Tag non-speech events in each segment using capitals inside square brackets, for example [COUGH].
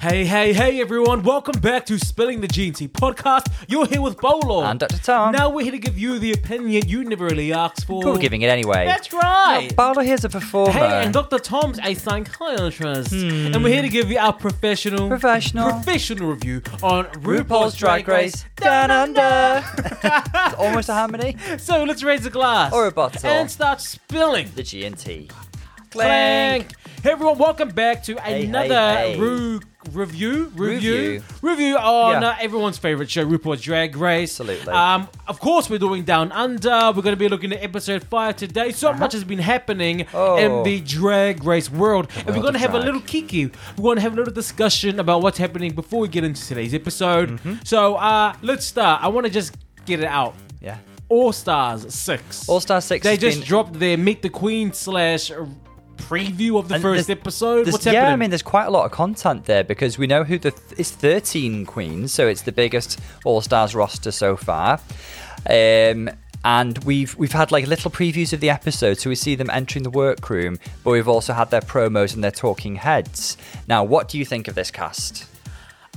Hey, hey, hey, everyone. Welcome back to Spilling the GNT podcast. You're here with Paolo. And Dr. Tom. Now we're here to give you the opinion you never really asked for. We're giving it anyway. That's right. Paolo here's a performer. Hey, and Dr. Tom's a psychiatrist. Hmm. And we're here to give you our professional Professional. professional review on RuPaul's, RuPaul's Drag Race Down Under. It's almost a harmony. So let's raise a glass. Or a bottle. And start spilling. The G&T. Clank. Hey everyone, welcome back to Hey, another hey. Ru- review, review, Review. review on Yeah. uh, everyone's favorite show, RuPaul's Drag Race. Absolutely. Um, of course, we're doing Down Under. We're going to be looking at episode five today. So much has been happening Uh-huh. Oh. in the Drag Race world, and we're World going to of have a drag. little kiki. We're going to have a little discussion about what's happening before we get into today's episode. Mm-hmm. So uh, let's start. I want to just get it out. Yeah. All Stars six. All Star 6 They has just been... dropped their Meet the Queen slash preview of the And first episode. What's yeah, happening? I mean, there's quite a lot of content there because we know who the th- it's 13 queens, so it's the biggest All Stars roster so far. Um, and we've we've had like little previews of the episode, so we see them entering the workroom, but we've also had their promos and their talking heads. Now, what do you think of this cast?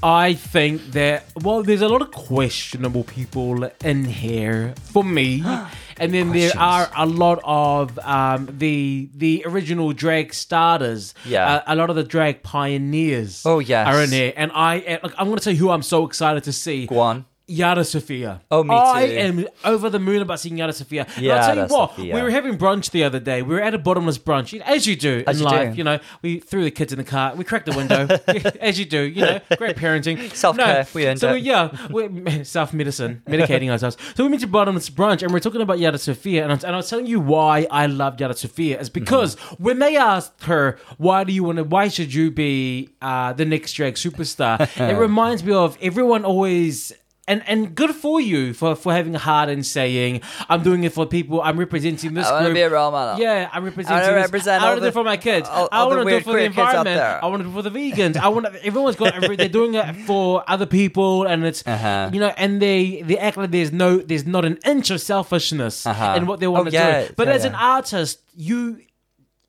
I think that well, there's a lot of questionable people in here for me, [GASPS] and then there are a lot of um, the the original drag starters. Yeah. uh, a lot of the drag pioneers. Oh, yes. are in here, and I uh, like, I'm going to tell you who I'm so excited to see. Go on. Yara Sofia. Oh, me too. I am over the moon about seeing Yara Sofia. And I'll tell you Yara what, Sofia. we were having brunch the other day. We were at a bottomless brunch, as you do As in you life. do. You know, we threw the kids in the car, we cracked the window, [LAUGHS] [LAUGHS] as you do. You know, great parenting, Self-care, we earned so it. yeah, we're [LAUGHS] self medicine, medicating ourselves. So we went to bottomless brunch, and we're talking about Yara Sofia, and I, and I was telling you why I love Yara Sofia is because Mm-hmm. when they asked her, "Why do you want to? Why should you be uh, the next drag superstar?" it reminds me of everyone always and and good for you for for having a heart and saying I'm doing it for people. I'm representing this I wanna be a role model. Yeah, I'm representing. I wanna this. represent I all want to do it for my kids. all- I all want to do it for the queer kids out environment. I want to do it for the vegans. I want. Everyone's got. Every, they're doing it for other people, and it's Uh-huh. you know, and they they act like there's no there's not an inch of selfishness Uh-huh. in what they want Oh, to yeah, do. But yeah, as an artist, you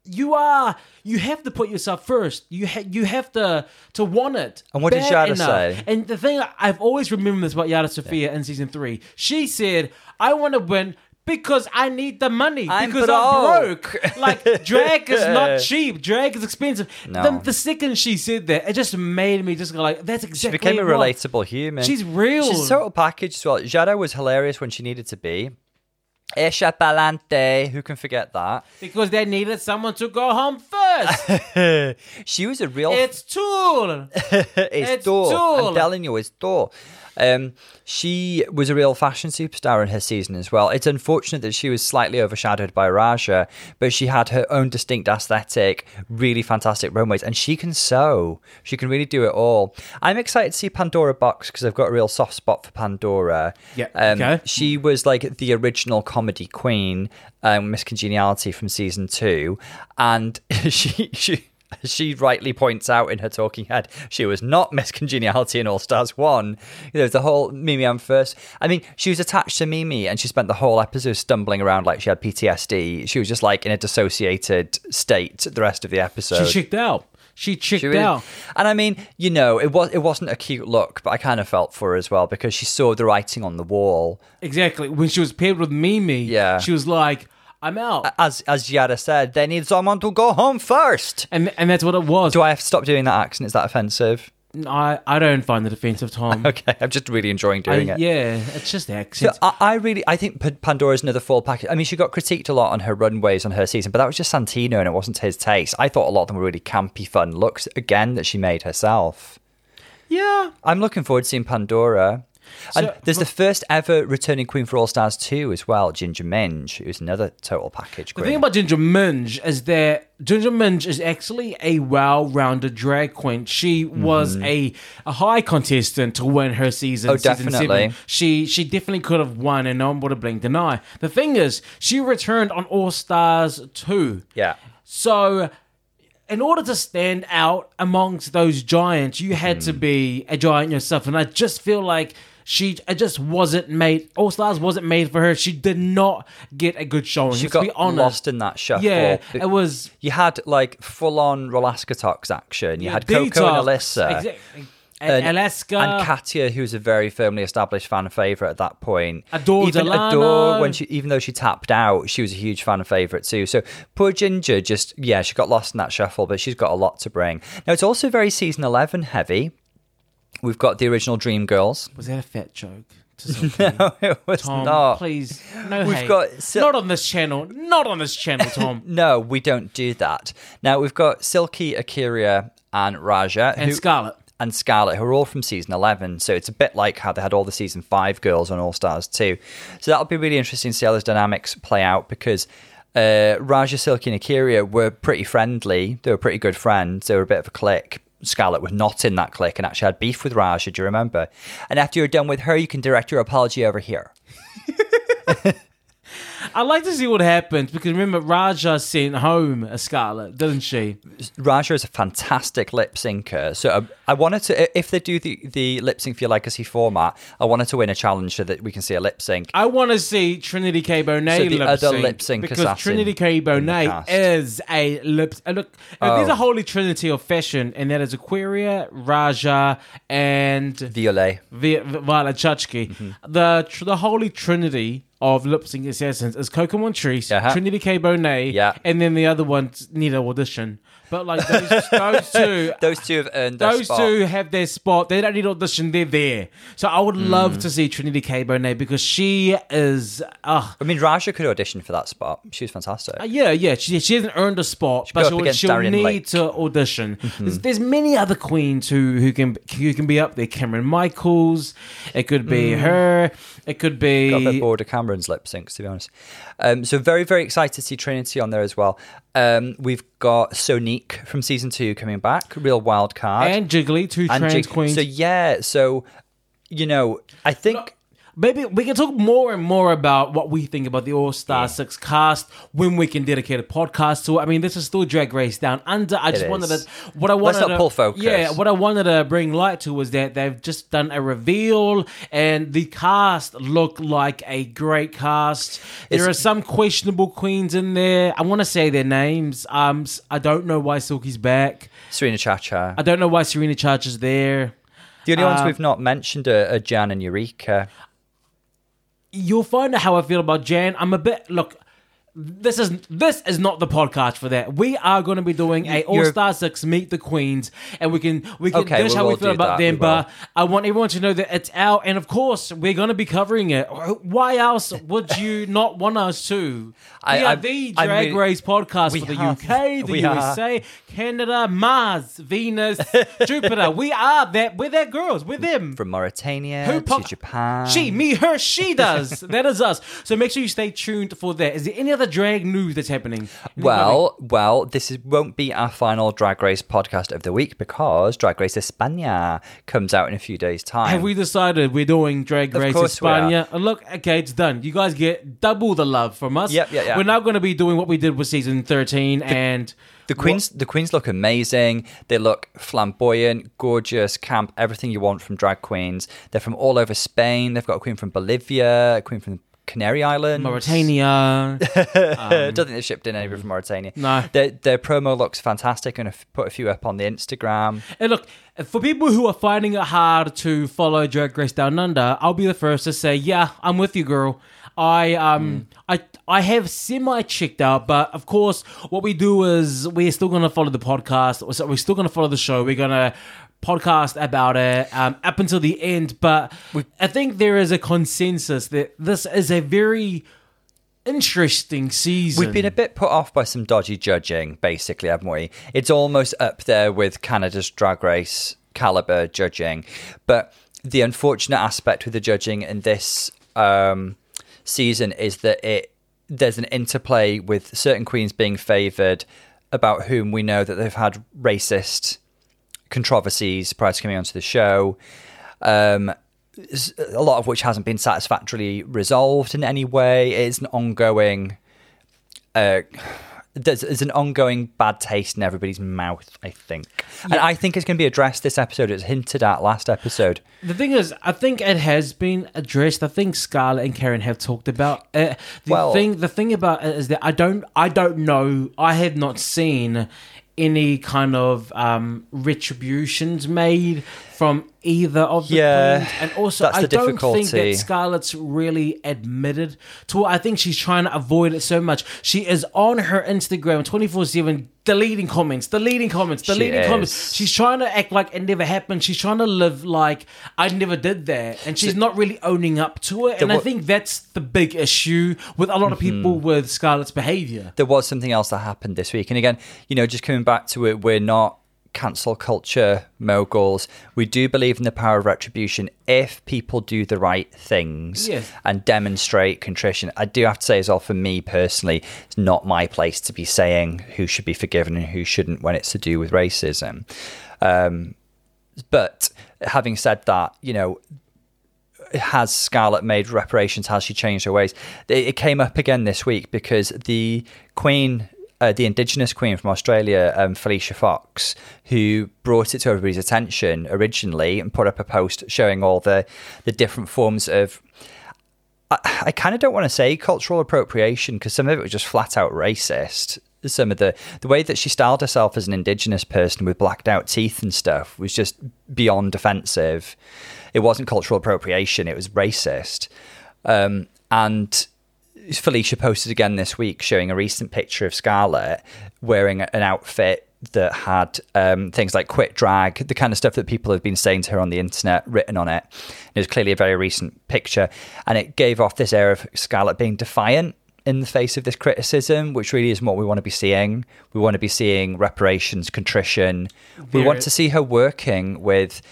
you are you have to put yourself first. You ha- you have to to want it. And what did Yara enough. say? And the thing I've always remembered this about Yara Sofia in season three. She said, "I want to win." Because I need the money. I'm because I'm broke." Like [LAUGHS] drag is not cheap. Drag is expensive. No. The, the second she said that, it just made me just go like, "That's She exactly." became a what- relatable human. She's real. She's a total package as well. Jada was hilarious when she needed to be. Echa Pa'lante, who can forget that? because they needed someone to go home first. [LAUGHS] she was a real. it's Tool. [LAUGHS] it's, it's. Tool. I'm telling you, it's Thor. Um, she was a real fashion superstar in her season as well. It's unfortunate that she was slightly overshadowed by Raja, but she had her own distinct aesthetic, really fantastic runways, and she can sew. She can really do it all. I'm excited to see Pandora Boxx because I've got a real soft spot for Pandora. Yeah, Um, okay. She was like the original comedy queen, um, Miss Congeniality from season two, and [LAUGHS] she she. [LAUGHS] She rightly points out in her talking head, she was not Miss Congeniality in All Stars 1. You know, the whole Mimi I'm first. I mean, she was attached to Mimi and she spent the whole episode stumbling around like she had PTSD. She was just like in a dissociated state the rest of the episode. She checked out. She checked She really- out. And I mean, you know, it was it wasn't a cute look, but I kind of felt for her as well because she saw the writing on the wall. Exactly. When she was paired with Mimi, Yeah. she was like, I'm out. As as Yara said, they need someone to go home first. and and that's what it was. Do I have to stop doing that accent? Is that offensive? I, I don't find it offensive, Tom. [LAUGHS] Okay, I'm just really enjoying doing I- it. Yeah, it's just So accent. I, I really, I think Pandora's another full package. I mean, she got critiqued a lot on her runways on her season, but that was just Santino and it wasn't his taste. I thought a lot of them were really campy, fun looks again that she made herself. yeah. I'm looking forward to seeing Pandora. And So- there's the first ever returning queen for All Stars 2 as well, Ginger Minge, who's another total package The thing about Ginger Minge is that Ginger Minge is actually a well-rounded drag queen. She was a, a high contestant to win her season. Mm-hmm. Oh, season definitely. seven. She she definitely could have won, and no one would have blinked an eye. The thing is, she returned on All Stars two. yeah. So, in order to stand out amongst those giants, you had Mm. to be a giant yourself. And I just feel like she it just wasn't made. All Stars wasn't made for her. She did not get a good showing. She got be honest. lost in that shuffle. Yeah, But it was You had like full on Rolaskatox action. You had Coco Detox. and Alyssa. Exactly. And, Alaska and Katya, who's a very firmly established fan favorite at that point. Adore even Delano. Adore, when she, even though she tapped out, she was a huge fan favorite too. So poor Ginger, just yeah, she got lost in that shuffle, but she's got a lot to bring. Now it's also very season eleven heavy. We've got the original Dream Girls. Was that a fat joke? To? [LAUGHS] No, it was Tom, not. please, no We've hate. got Sil- not on this channel. Not on this channel, Tom. [LAUGHS] No, we don't do that. Now we've got Silky, A'keria, and Ra'Jah, and who- Scarlet. and Scarlet, who are all from season 11. So it's a bit like how they had all the season 5 girls on All Stars too. So that'll be really interesting to see how those dynamics play out because uh, Ra'Jah, Silky, and A'keria were pretty friendly. They were pretty good friends. They were a bit of a clique. Scarlet was not in that clique and actually had beef with Ra'Jah, do you remember? And after you're done with her, you can direct your apology over here. [LAUGHS] I'd like to see what happens because remember Ra'Jah sent home a Scarlet, didn't she? Ra'Jah is a fantastic lip syncer. So um, I wanted to, if they do the, the lip sync for your legacy format, I wanted to win a challenge so that we can see a lip sync. I want to see Trinity K. Bonet So the lip other lip sync because Trinity K. Bonet is a lip. Uh, look, uh, there's Oh. a holy trinity of fashion, and that is Aquaria, Raja, and Violet. Vi- Vi- Violet Chachki. Mm-hmm. The tr- the holy trinity of lip sync assassins is Coco Montrese, Uh-huh. Trinity K. Bonet, Yeah. and then the other ones need an audition. But like those, those two, [LAUGHS] Those two have earned those spot. two have their spot. They don't need audition. They're there. So I would Hmm. love to see Trinity K. Bonet because she is. Uh, I mean, Ra'Jah could audition for that spot. She was fantastic. yeah, yeah. She, she hasn't earned a spot, go but she'll, she'll need Lake. to audition. There's, there's many other queens who who can who can be up there. Kameron Michaels. It could be her. It could be. Got a bit bored of Kameron's lip syncs, to be honest. Um, so very, very excited to see Trinity on there as well. Um, we've got Sonique from season two coming back, real wild card. and Jiggly, two And trans Jig- queens. So yeah, so you know, I think Maybe we can talk more and more about what we think about the All Star Six cast when we can dedicate a podcast to it. I mean, this is still Drag Race Down Under. I just wanted to what I wanted to pull focus. Yeah, what I wanted to bring light to was that they've just done a reveal and the cast look like a great cast. There are some questionable queens in there. I want to say their names. Um, I don't know why Silky's back. Serena Chacha. I don't know why Serena ChaCha is there. The only ones uh, we've not mentioned are, are Jan and Eureka. You'll find out how I feel about Jan. I'm a bit look. This is this is not the podcast for that. We are going to be doing a All Star Six Meet the Queens, and we can we can Okay, dish how we feel about that, them. But. I want everyone to know that it's out, and of course we're going to be covering it. Why else would you not want us to? I- we are I- the Drag Race podcast for the have- UK, the we are. USA, Canada, Mars, Venus, [LAUGHS] Jupiter. We are that. We're that girls. We're them. From Mauritania Who to Japan. She, me, her, she does. [LAUGHS] that is us. So make sure you stay tuned for that. Is there any other drag news that's happening? Well, well, this is, won't be our final Drag Race podcast of the week because Drag Race España comes out in a few days' time. have we decided we're doing Drag Of Race course we are. España? And look, okay, it's done. You guys get double the love from us. Yep, yeah, yeah. We're now going to be doing what we did with season 13 and. The queens, the queens look amazing. They look flamboyant, gorgeous, camp, everything you want from drag queens. They're from all over Spain. They've got a queen from Bolivia, a queen from Canary Islands. Mauritania. I [LAUGHS] don't think they shipped in anybody from Mauritania. No. Their, their promo looks fantastic. I'm going to put a few up on the Instagram. And look, for people who are finding it hard to follow Drag Race Down Under, I'll be the first to say, yeah, I'm with you, girl. I um I I have semi checked out, but of course, what we do is we're still gonna follow the podcast. So we're still gonna follow the show. We're gonna podcast about it um, up until the end. But I think there is a consensus that this is a very interesting season. We've been a bit put off by some dodgy judging, basically, haven't we? It's almost up there with Canada's Drag Race caliber judging. But the unfortunate aspect with the judging in this um, season is that it there's an interplay with certain queens being favoured about whom we know that they've had racist controversies prior to coming onto the show. Um, a lot of which hasn't been satisfactorily resolved in any way. It's an ongoing uh, there's, there's an ongoing bad taste in everybody's mouth. I think, and I think it's going to be addressed this episode. It's hinted at last episode. The thing is, I think it has been addressed. I think Scarlet and Karen have talked about it. The Well- thing, the thing about it is that I don't, I don't know. I have not seen any kind of um, retributions made from either of the Yeah, queens, and also I don't think that Scarlet's really admitted to it. I think she's trying to avoid it so much. She is on her Instagram twenty four seven, deleting comments, deleting comments, deleting comments. is. She's trying to act like it never happened. She's trying to live like I never did that, and she's not really owning up to it. And I think that's the big issue with a lot of people mm-hmm. with Scarlet's behavior. there was something else that happened this week. And again, you know, just coming back to it, we're not cancel culture moguls. We do believe in the power of retribution if people do the right things Yes. and demonstrate contrition. I do have to say as well, for me personally, it's not my place to be saying who should be forgiven and who shouldn't when it's to do with racism. Um, but having said that, you know, has Scarlet made reparations? Has she changed her ways? It, it came up again this week because the Queen, uh, the Indigenous Queen from Australia, um, Felicia Foxx, who brought it to everybody's attention originally and put up a post showing all the the different forms of. I, I kind of don't want to say cultural appropriation because some of it was just flat out racist. Some of the the way that she styled herself as an indigenous person with blacked out teeth and stuff was just beyond offensive. It wasn't cultural appropriation; it was racist. Um, and Felicia posted again this week showing a recent picture of Scarlet wearing an outfit that had um, things like quit drag, the kind of stuff that people have been saying to her on the internet, written on it. It was clearly a very recent picture, and it gave off this air of Scarlet being defiant in the face of this criticism, which really isn't what we want to be seeing. We want to be seeing reparations, contrition. We want to see her working with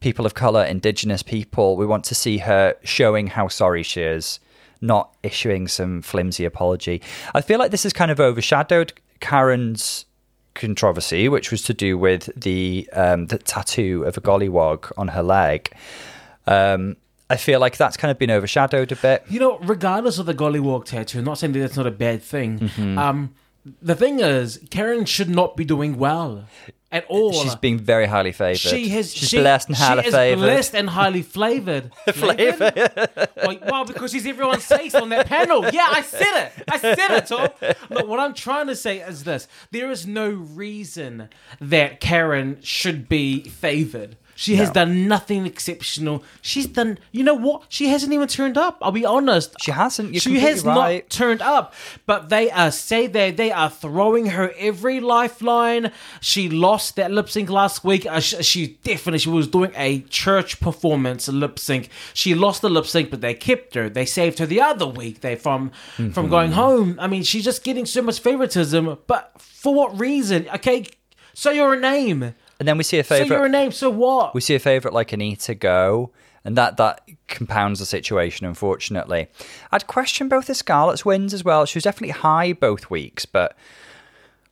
people of color, indigenous people. We want to see her showing how sorry she is, not issuing some flimsy apology. I feel like this has kind of overshadowed Karen's controversy, which was to do with the um, the tattoo of a gollywog on her leg. Um, I feel like that's kind of been overshadowed a bit. You know, regardless of the gollywog tattoo, I'm not saying that that's not a bad thing. Mm-hmm. Um, the thing is, Karen should not be doing well at all. She's being very highly favoured. She has. She's she, blessed and highly she is favoured. blessed and highly flavored. [LAUGHS] flavored? well, well, because she's everyone's taste on that panel. Yeah, I said it. I said it, Tom. Look, what I'm trying to say is this: there is no reason that Karen should be favored. She has done nothing exceptional. She's done. You know what? She hasn't even turned up. I'll be honest. She hasn't. You're she has right. not turned up. But they are say they they are throwing her every lifeline. She lost that lip sync last week. Uh, she, she definitely she was doing a church performance lip sync. She lost the lip sync, but they kept her. They saved her the other week. They from Mm-hmm. from going home. I mean, she's just getting so much favoritism. But for what reason? Okay, so you're a name. And then we see a favorite. So you're a name. So what? we see a favourite like Anita go, and that that compounds the situation. Unfortunately, I'd question both the Scarlet's wins as well. She was definitely high both weeks, but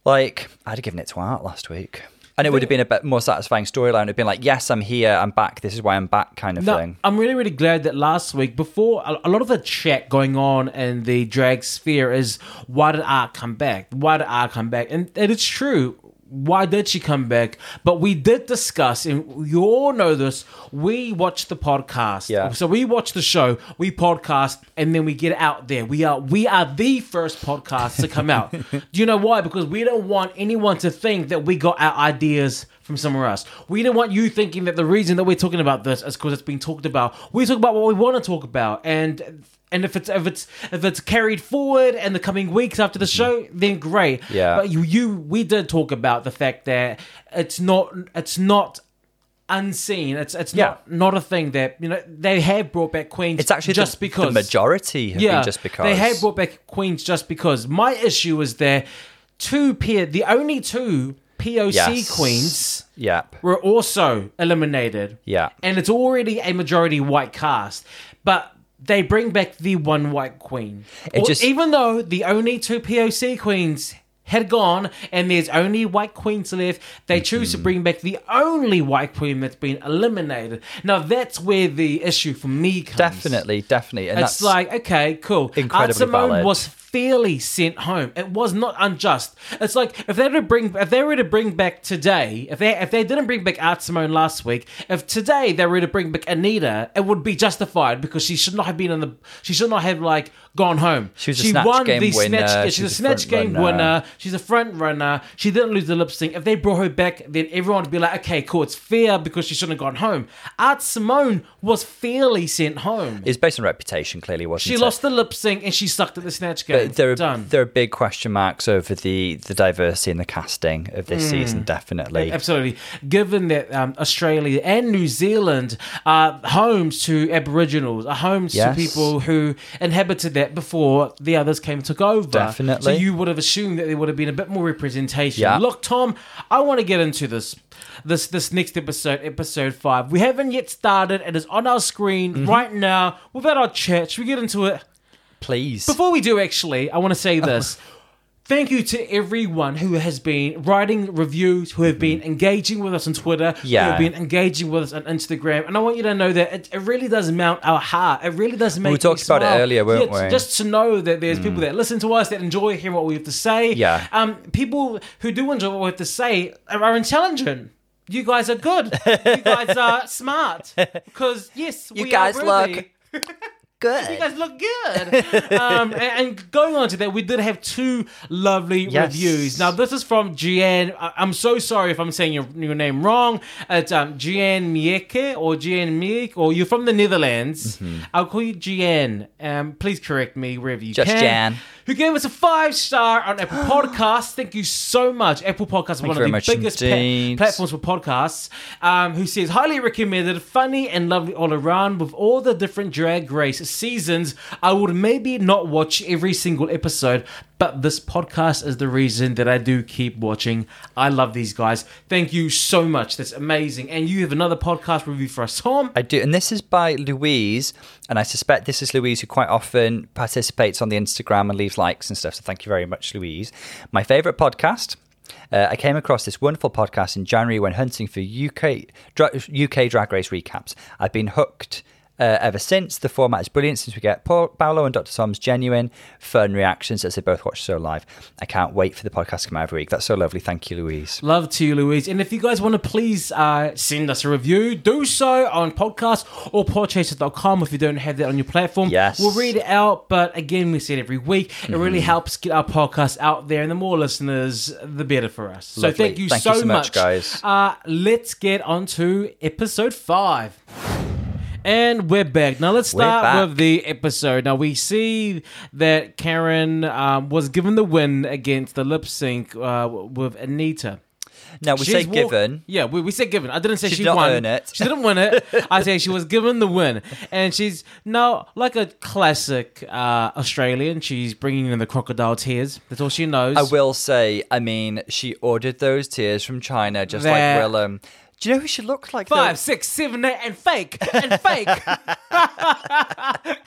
like I'd have given it to Art last week. And it would have been a bit more satisfying storyline. It'd been like, yes, I'm here, I'm back. This is why I'm back, kind of No, thing. I'm really, really glad that last week, before a, a lot of the chat going on in the drag sphere is why did Art come back? Why did Art come back? And, and it's true. Why did she come back? But we did discuss, and you all know this. We watch the podcast, Yeah. So we watch the show, we podcast, and then we get out there. We are we are the first podcast to come out. [LAUGHS] Do you know why? Because we don't want anyone to think that we got our ideas from somewhere else. We don't want you thinking that the reason that we're talking about this is because it's being talked about. We talk about what we want to talk about, and and if it's if it's if it's carried forward in the coming weeks after the show, then great. Yeah. But you you we did talk about the fact that it's not it's not unseen. It's it's Yeah. not not a thing that you know they have brought back queens. It's actually just the, because the majority have been just because they have brought back queens just because. My issue is there two peer the only two POC Yes. queens Yep. were also eliminated. Yeah. And it's already a majority white cast. But they bring back the one white queen. It Or- just- even though the only two POC queens had gone and there's only white queens left, they choose Mm-hmm. to bring back the only white queen that's been eliminated. Now that's where the issue for me comes. Definitely, definitely. And It's that's like, okay, cool. Art incredibly Simone valid. was fairly sent home. It was not unjust. It's like if they were to bring if they were to bring back today, if they if they didn't bring back Art Simone last week, if today they were to bring back Anita, it would be justified because she should not have been in the she should not have like gone home. She was a Snatch Game winner, yeah, she's, she's a a snatch game runner. winner. She's a front runner. She didn't lose the lip sync. If they brought her back, then everyone would be like, okay, cool, it's fair because she shouldn't have gone home. Art Simone was fairly sent home. It's based on reputation, clearly, wasn't She it? lost the lip sync and she sucked at the snatch game. But there are Done. there are big question marks over the the diversity in the casting of this season. Definitely, Absolutely. Given that um, Australia and New Zealand are homes to Aboriginals, are homes Yes. to people who inhabited that before the others came and took over. Definitely. So you would have assumed that there would have been a bit more representation. Yeah. Look, Tom, I want to get into this. This this next episode, episode five. We haven't yet started. It is on our screen Mm-hmm. right now. We've had our chat. Should we get into it? Please. Before we do, actually, I want to say [LAUGHS] this. Thank you to everyone who has been writing reviews, who have been engaging with us on Twitter, who Yeah. have been engaging with us on Instagram. And I want you to know that it, it really does mount our heart. It really does make me talked about it smile. earlier, weren't Yeah, we? Just to know that there's people that listen to us, that enjoy hearing what we have to say. Yeah. Um, people who do enjoy what we have to say are, are intelligent. You guys are good. you guys [LAUGHS] are smart. Because, yes, You we guys are worthy. look [LAUGHS] Good. You guys look good. [LAUGHS] um, and, and going on to that, we did have two lovely Yes. reviews. Now, this is from Gian. I- I'm so sorry if I'm saying your, your name wrong. It's um, Gian Mieke or Gian Miek, or you're from the Netherlands. I'll call you Gian. Um, please correct me wherever you Just can. Jan. Who gave us a five star on Apple [GASPS] Podcasts. Thank you so much. Apple Podcasts is one of the biggest pa- platforms for podcasts. Um, who says, highly recommended, funny and lovely all around with all the different Drag Race seasons. I would maybe not watch every single episode, but this podcast is the reason that I do keep watching. I love these guys. Thank you so much. That's amazing. And you have another podcast review for us, Tom. I do, and this is by Louise, and I suspect this is Louise who quite often participates on the Instagram and leaves likes and stuff. So thank you very much, Louise. My favorite podcast. Uh, I came across this wonderful podcast in January when hunting for UK dra- UK Drag Race recaps. I've been hooked uh, ever since. The format is brilliant since we get Paul, Paolo and Dr. Tom's genuine, fun reactions as they both watch so live. I can't wait for the podcast to come out every week. That's so lovely. Thank you, Louise. Love to you, Louise. And if you guys want to please uh, send us a review, do so on podcast or podchaser.com if you don't have that on your platform. Yes. We'll read it out. But again, we say it every week. It really helps get our podcast out there. And the more listeners, the better for us. So thank you Thank you so, so much, guys. Uh, let's get on to episode five. And we're back. Now let's start with the episode. Now we see that Karen um, was given the win against the lip sync uh, with Anita. Now, we She's say walk- given. Yeah, we, we said given. I didn't say She she, did not won. earn it. She didn't win it. [LAUGHS] I say she was given the win, and she's now like a classic uh, Australian. She's bringing in the crocodile tears. That's all she knows. I will say, I mean, she ordered those tears from China, just That- like Willem. Do you know who she looked like? though? Five, six, seven, eight, and fake, and fake. [LAUGHS]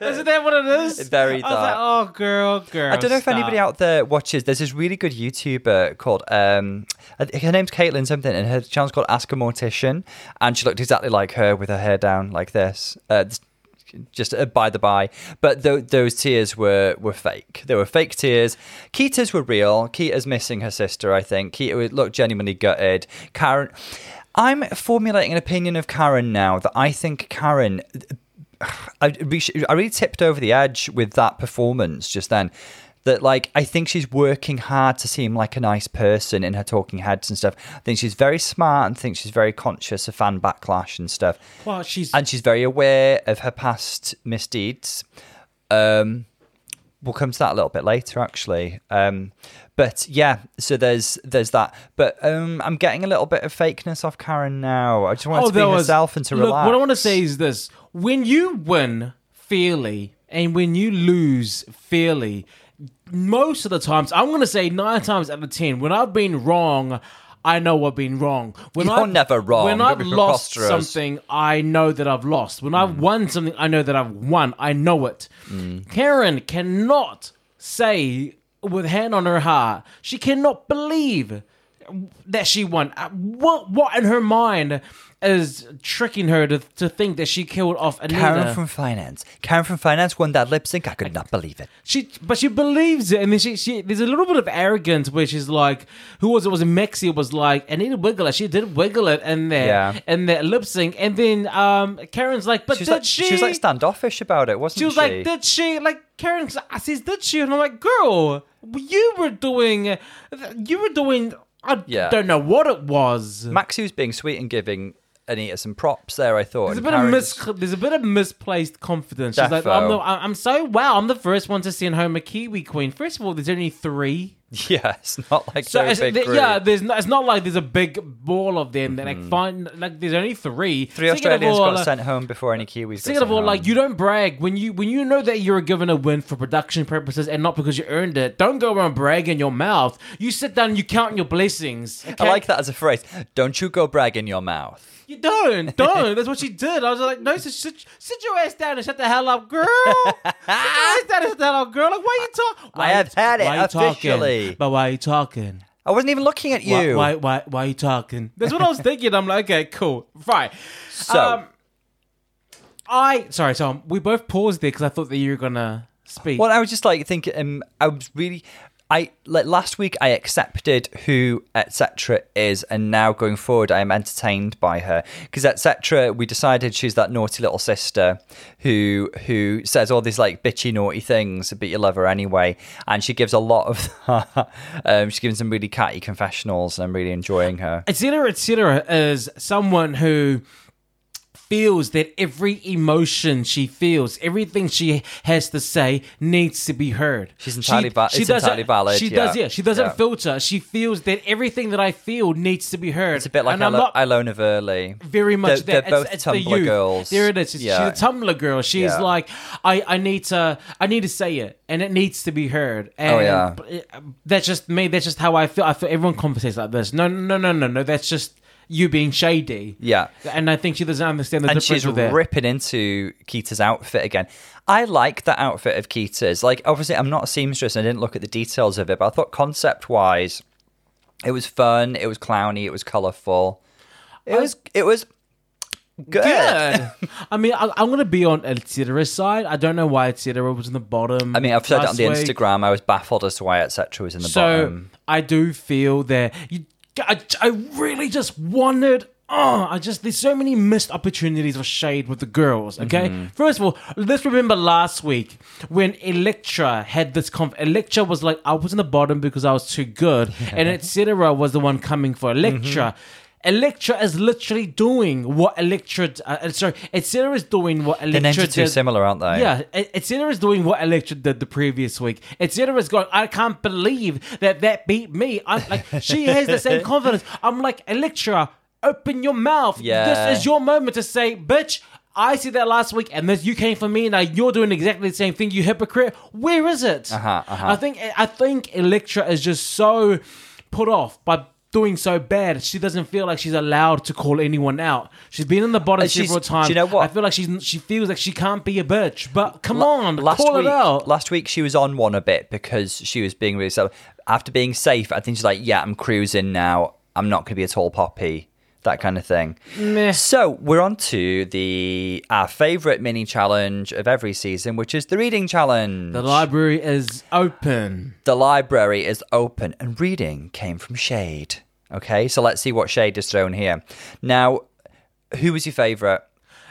Isn't that what it is? Very I was like, dark. oh, girl, girl. I don't know if anybody out there watches. There's this really good YouTuber called um, her name's Caitlin something, and her channel's called Ask a Mortician, and she looked exactly like her with her hair down like this. Uh, this- just uh, by the by, but th- those tears were were fake. They were fake tears. Kita's were real. Kita's missing her sister. I think Kita looked genuinely gutted. Karen, I'm formulating an opinion of Karen now that I think Karen I, I really tipped over the edge with that performance just then. That like I think she's working hard to seem like a nice person in her talking heads and stuff. I think she's very smart and think she's very conscious of fan backlash and stuff. Well, she's And she's very aware of her past misdeeds. Um, we'll come to that a little bit later, actually. Um, but yeah, so there's there's that. But um, I'm getting a little bit of fakeness off Karen now. I just want her to be was- herself and to Look, relax. What I want to say is this: when you win fairly and when you lose fairly, most of the times, I'm going to say nine times out of ten, when I've been wrong. I know I've been wrong. When You're I've, never wrong. When I've lost something, I know that I've lost. When Hmm. I've won something, I know that I've won. I know it. Karen cannot say with hand on her heart, she cannot believe that she won. What what in her mind is tricking her to, to think that she killed off Anita. Karen from finance. Karen from finance won that lip sync. I could not believe it. she, but she believes it, and then she, she there's a little bit of arrogance where she's like, who was it? Was it Maxi? Was like Anita wiggle it. She did wiggle it in there, Yeah. in that lip sync, and then um Karen's like, but She was, did like, she? she was like standoffish about it, wasn't She was like, did she? Like Karen says, did she? And I'm like, girl, you were doing, you were doing. I Yeah. don't know what it was. Maxi was being sweet and giving Anita some props there. I thought There's a bit of mis- there's a bit of misplaced confidence. She's like, I'm, the, I'm so wow. I'm the first one to send home a Kiwi queen. First of all, there's only three. [LAUGHS] yeah, it's not like So so it's, big th- yeah, there's not, it's not like there's a big ball of them that like find like there's only three. Mm-hmm. Three Second Australians all, got uh, sent home before any Kiwis. got Second of all, home. like you don't brag when you when you know that you're given a win for production purposes and not because you earned it. Don't go around bragging your mouth. You sit down and you count your blessings. I like that as a phrase. Don't you go bragging your mouth. You don't, don't. That's what she did. I was like, no, sit, sit, sit your ass down and shut the hell up, girl. sit your ass down and shut the hell up, girl. Like, why are you talking? I have had it officially. But why are you talking? I wasn't even looking at you. why, why, why are you talking? That's what I was thinking. I'm like, okay, cool, fine. So- um, I sorry, Tom. We both paused there because I thought that you were gonna speak. Well, I was just like thinking. Um, I was really. I like last week. I accepted who etc. is, and now going forward, I am entertained by her because etc. We decided she's that naughty little sister who who says all these like bitchy naughty things, but you love her anyway, and she gives a lot of. [LAUGHS] um, she's giving some really catty confessionals, and I'm really enjoying her. etc etc is someone who feels that every emotion she feels everything she has to say needs to be heard She's entirely va- it's doesn't- entirely valid, she yeah. does yeah she doesn't Yeah. filter she feels that everything that i feel needs to be heard It's a bit like Ilo- not Ilona Verley. very much They're, that. they're It's- both it's the Tumblr youth. girls. There it is. Yeah. She's a Tumblr girl. She's Yeah. like, I, I need to, I need to say it, and it needs to be heard. And Oh, yeah. Uh, that's just me. That's just how I feel. I feel everyone conversates like this. No, no, no, no, no. That's just you being shady. Yeah. And I think she doesn't understand the and difference she's with that. ripping into Kita's outfit again. I like that outfit of Kita's. Like, obviously, I'm not a seamstress and I didn't look at the details of it, but I thought concept wise, it was fun, it was clowny, it was colourful. It was, it was good. Good. [LAUGHS] I mean, I, I'm going to be on Etcetera's side. I don't know why Etcetera was in the bottom. I mean, I've said it on the week. Instagram. I was baffled as to why etc. was in the so bottom. I do feel that you, I, I really just wanted. Oh, I just there's so many missed opportunities of shade with the girls. Okay, Mm-hmm. first of all, let's remember last week when Elektra had this. Conf- Elektra was like, I was in the bottom because I was too good, [LAUGHS] and etc. was the one coming for Elektra. Mm-hmm. Elektra is literally doing what Elektra. Uh, sorry, etc. is doing what The Elektra names are too similar, aren't they? Yeah, etc. is doing what Elektra did the previous week. Etc. is going. I can't believe that that beat me. I'm like, [LAUGHS] she has the same confidence. I'm like, Elektra, open your mouth. Yeah. This is your moment to say, bitch. I see that last week, and this you came for me. Now you're doing exactly the same thing. You hypocrite. Where is it? Uh-huh, uh-huh. I think I think Electra is just so put off by doing so bad. She doesn't feel like she's allowed to call anyone out. She's been in the bottom several times. you know what? I feel like she's she feels like she can't be a bitch. But come La- on, last call week, it out. Last week she was on one a bit because she was being really so. After being safe, I think she's like, "Yeah, I'm cruising now. I'm not going to be a tall poppy." That kind of thing. Meh. So we're on to the our favorite mini challenge of every season, which is the reading challenge. The library is open. The library is open, and reading came from Shade. Okay, so let's see what Shade has thrown here. Now, who was your favorite?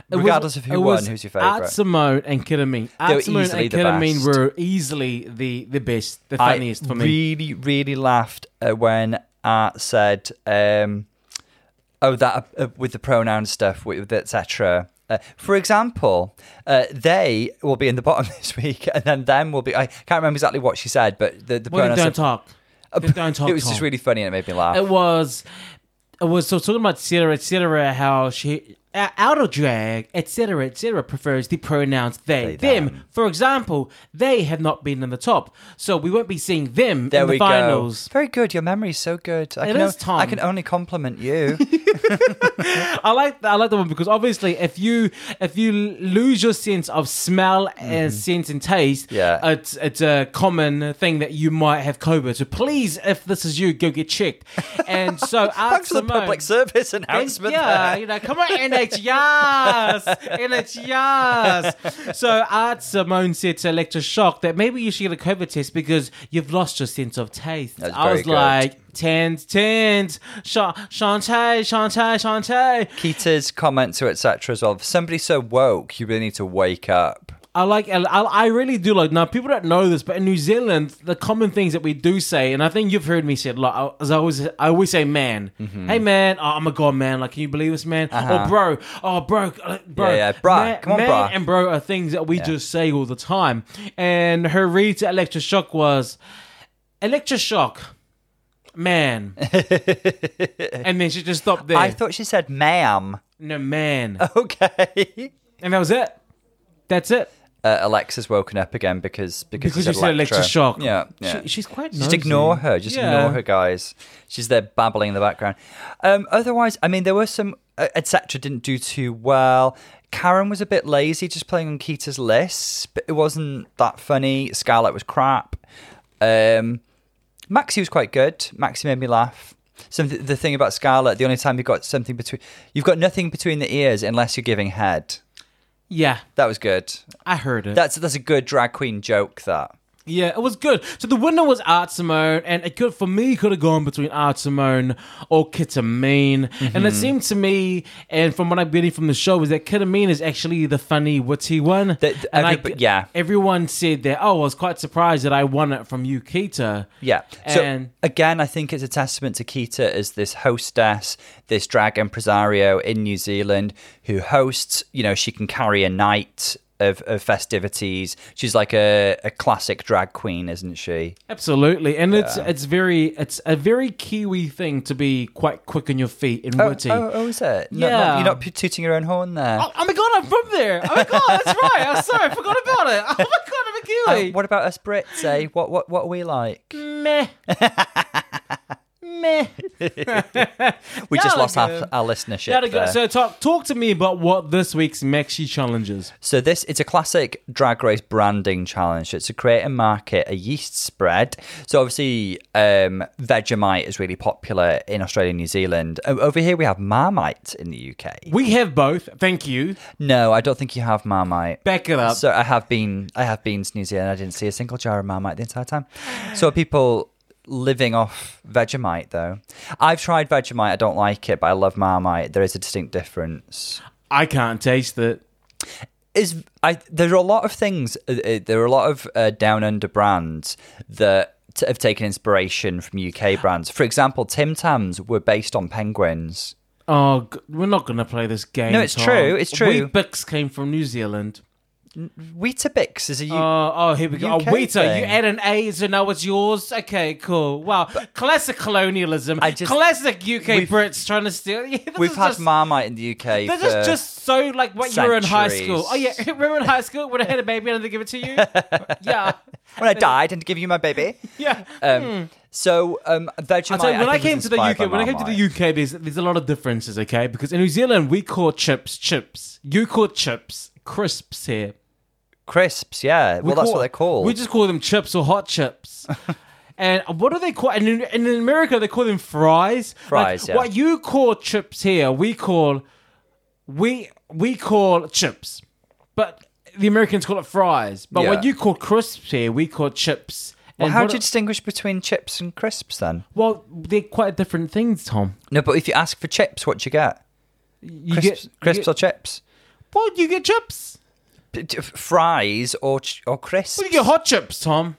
It was- Regardless of who won, who's your Art favorite? Simone and were Art Simone easily and best. were easily the the best, the funniest I for me. really, really laughed uh, when Art said, um, "Oh, that uh, with the pronoun stuff, with etc." Uh, for example, uh, they will be in the bottom [LAUGHS] this week, and then them will be. I can't remember exactly what she said, but the, the well, pronoun don't stuff- talk. Just don't talk. [LAUGHS] It was just really funny and it made me laugh. It was. It was so talking about etc. etc. How she uh, out of drag, etc., etc., prefers the pronouns they, They, them. them. For example, they have not been in the top, so we won't be seeing them There in the we finals. go. Very good. Your memory's so good. I It can is, o- Tom. I can only compliment you. [LAUGHS] [LAUGHS] I like I like that one because obviously, if you if you lose your sense of smell and sense and taste, Mm-hmm. Yeah. it's it's a common thing that you might have COVID. So please, if this is you, go get checked. And so, Art [LAUGHS] Thanks for the public service Thank- announcement. yeah, there. you know, come on, NHS, NHS. So Art Simone said to Elektra Shock that maybe you should get a COVID test because you've lost your sense of taste. That's I was good. like, tens, tens, Sha- Shantae, Shantae, Shantae. Kita's comments to etc. as well. If somebody's so woke, you really need to wake up. I like, I, I really do like. Now, people don't know this, but in New Zealand, the common things that we do say, and I think you've heard me say it a lot. As I always, I always say, "Man, Mm-hmm. hey man, oh, I'm a god, man. Like, can you believe this, man? Or bro, oh bro, bro, Uh-huh. Yeah, yeah, bruh. Man, Come on, man bruh. and bro are things that we just say all the time. And her read to Elektra Shock was, Elektra Shock, man, [LAUGHS] and then she just stopped there. I thought she said ma'am. no man, Okay. and that was it. That's it. Uh, Alexa's woken up again because because, Because you you said. Elektra Shock. Yeah, yeah. She, she's quite. Just ignore her. Just Yeah. ignore her, guys. She's there babbling in the background. Um, otherwise, I mean, there were some, uh, etc. Didn't do too well. Karen was a bit lazy, just playing on Kita's list, but it wasn't that funny. Scarlet was crap. Um, Maxi was quite good. Maxi made me laugh. Some the thing about Scarlet, the only time you've got something between, you've got nothing between the ears unless you're giving head. Yeah, That was good. I heard it. That's that's a good drag queen joke. That. Yeah, it was good. So the winner was Art Simone, and it could for me could have gone between Art Simone or Kita Mean. And it Mm-hmm. seemed to me, and from what I'm getting from the show, is that Kita Mean is actually the funny, witty one. The- and I- everybo- yeah. everyone said that. Oh, I was quite surprised that I won it from you, Kita. Yeah. So And- again, I think it's a testament to Kita as this hostess, this drag impresario in New Zealand who hosts. You know, she can carry a night of, of festivities. She's like a, a classic drag queen, isn't she? Absolutely, and it's it's very it's a very Kiwi thing to be quite quick on your feet and Oh, witty. oh, oh, is it? Yeah. you're not tooting your own horn there. Oh, oh my god, I'm from there. Oh my god, that's right. I'm sorry, I forgot about it. Oh my god, I'm a Uh, [LAUGHS] Kiwi. what about us Brits, eh? What what what are we like? Meh. [LAUGHS] Meh. [LAUGHS] We just lost our, our listenership. There. So talk talk to me about what this week's Maxi challenges. So this it's a classic drag race branding challenge. It's to create and market a yeast spread. So obviously, um, Vegemite is really popular in Australia and New Zealand. O- Over here, we have Marmite in the UK. We have both. Thank you. No, I don't think you have Marmite. Back it up. So I have been, I have been to New Zealand. I didn't see a single jar of Marmite the entire time. So people living off Vegemite though. I've tried Vegemite. I don't like it, but I love Marmite. There is a distinct difference. I can't taste it. is I there are a lot of things. Uh, uh, there are a lot of uh, down under brands that t- have taken inspiration from UK brands. For example, Tim Tams were based on penguins. Oh, we're not gonna play this game. No, it's Tom. true, it's true. Weet-Bix came from New Zealand. Weetabix is a U- Oh, oh, here we go. Oh, Weta, thing. you add an A, so now it's yours. Okay, cool. Wow, classic colonialism. I just- classic UK We've- Brits trying to steal. [LAUGHS] Yeah, this We've is had just, Marmite in the UK. This for, is just so like what you were in high centuries. school. Oh yeah, [LAUGHS] remember in high school when I had a baby and I didn't give it to you? [LAUGHS] yeah, when I died and give you my baby. yeah. Um, So um, Vegemite. I'll tell you, when I, think, came was to the inspired UK, when I came to Marmite. the UK, there's there's a lot of differences, okay? Because in New Zealand, we call chips chips. You call chips crisps here. Crisps, yeah. We well, that's call- what they're called. We just call them chips or hot chips. [LAUGHS] and what do they call? And in, and in America, they call them fries. Fries, Like, yeah. What you call chips here, we call we we call chips, but the Americans call it fries. But what you call crisps here, we call chips. well, how do you distinguish between chips and crisps then? Well, they're quite different things, Tom. No, but if you ask for chips, what do you get? You Crisps, get crisps you or chips? get, well, you get chips. Fries or ch- or crisps? Well, you get hot chips, Tom.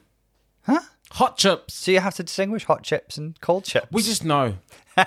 Huh? Hot chips. So you have to distinguish hot chips and cold chips. We just know. [LAUGHS]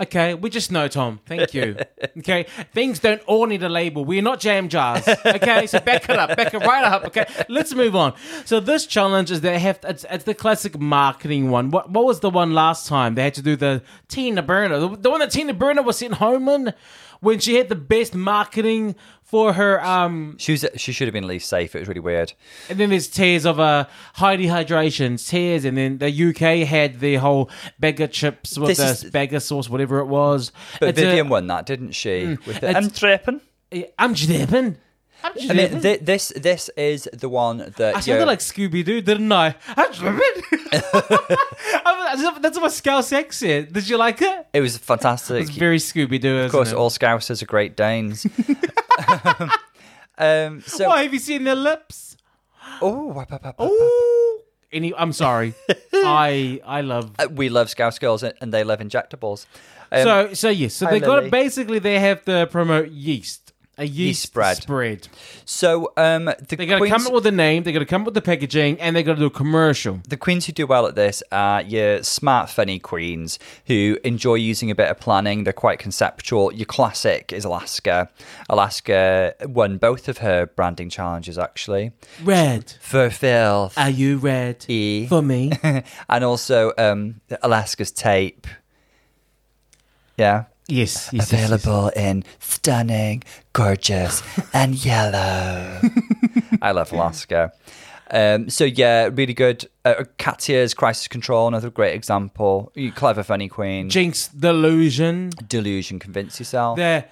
okay, we just know, Tom. Thank you. [LAUGHS] Okay, things don't all need a label. We're not jam jars. Okay, so back it up, back it right up. Okay, let's move on. So this challenge is they have it's, it's the classic marketing one. What what was the one last time? They had to do the Tina Burner, the, the one that Tina Burner was sent home in. when she had the best marketing for her. Um, She was. She should have been at least safe. It was really weird. and then there's tears of uh, high dehydrations, tears, and then the UK had the whole bagger chips with This the is- bagger sauce, whatever it was. But It's a- Vivienne won that, didn't she? With the, I'm tripping. I'm dripping. I'm I mean, thi- this this is the one that I sounded like Scooby Doo, didn't I? [LAUGHS] I'm dripping. That's my Scouse accent. Is. Did you like it? it was fantastic. It's very Scooby Doo. of course, all Scousers are Great Danes. [LAUGHS] um, so, Why have you seen their lips? oh, wap, wap, wap, wap. Ooh. Any, I'm sorry. [LAUGHS] I I love Uh, we love Scouse girls and and they love injectables. Um, so so yes. So hi, they got Lily. it. Basically, they have to promote yeast, a yeast, spread. spread. so um, the They got to come up with a name. they're going to come up with the packaging, and they're going to do a commercial. the queens who do well at this are your smart, funny queens who enjoy using a bit of planning. They're quite conceptual. Your classic is Alaska. Alaska won both of her branding challenges actually. Red, For Phil. are you red E. for me? [LAUGHS] and also um, Alaska's tape. Yeah. Yes, yes, yes, yes. Available in stunning, gorgeous, [LAUGHS] and yellow. I love Alaska. Um, so yeah, really good. Uh, Katya's Crisis Control, another great example. You Clever, funny queen. Jinx delusion. Delusion, convince yourself. The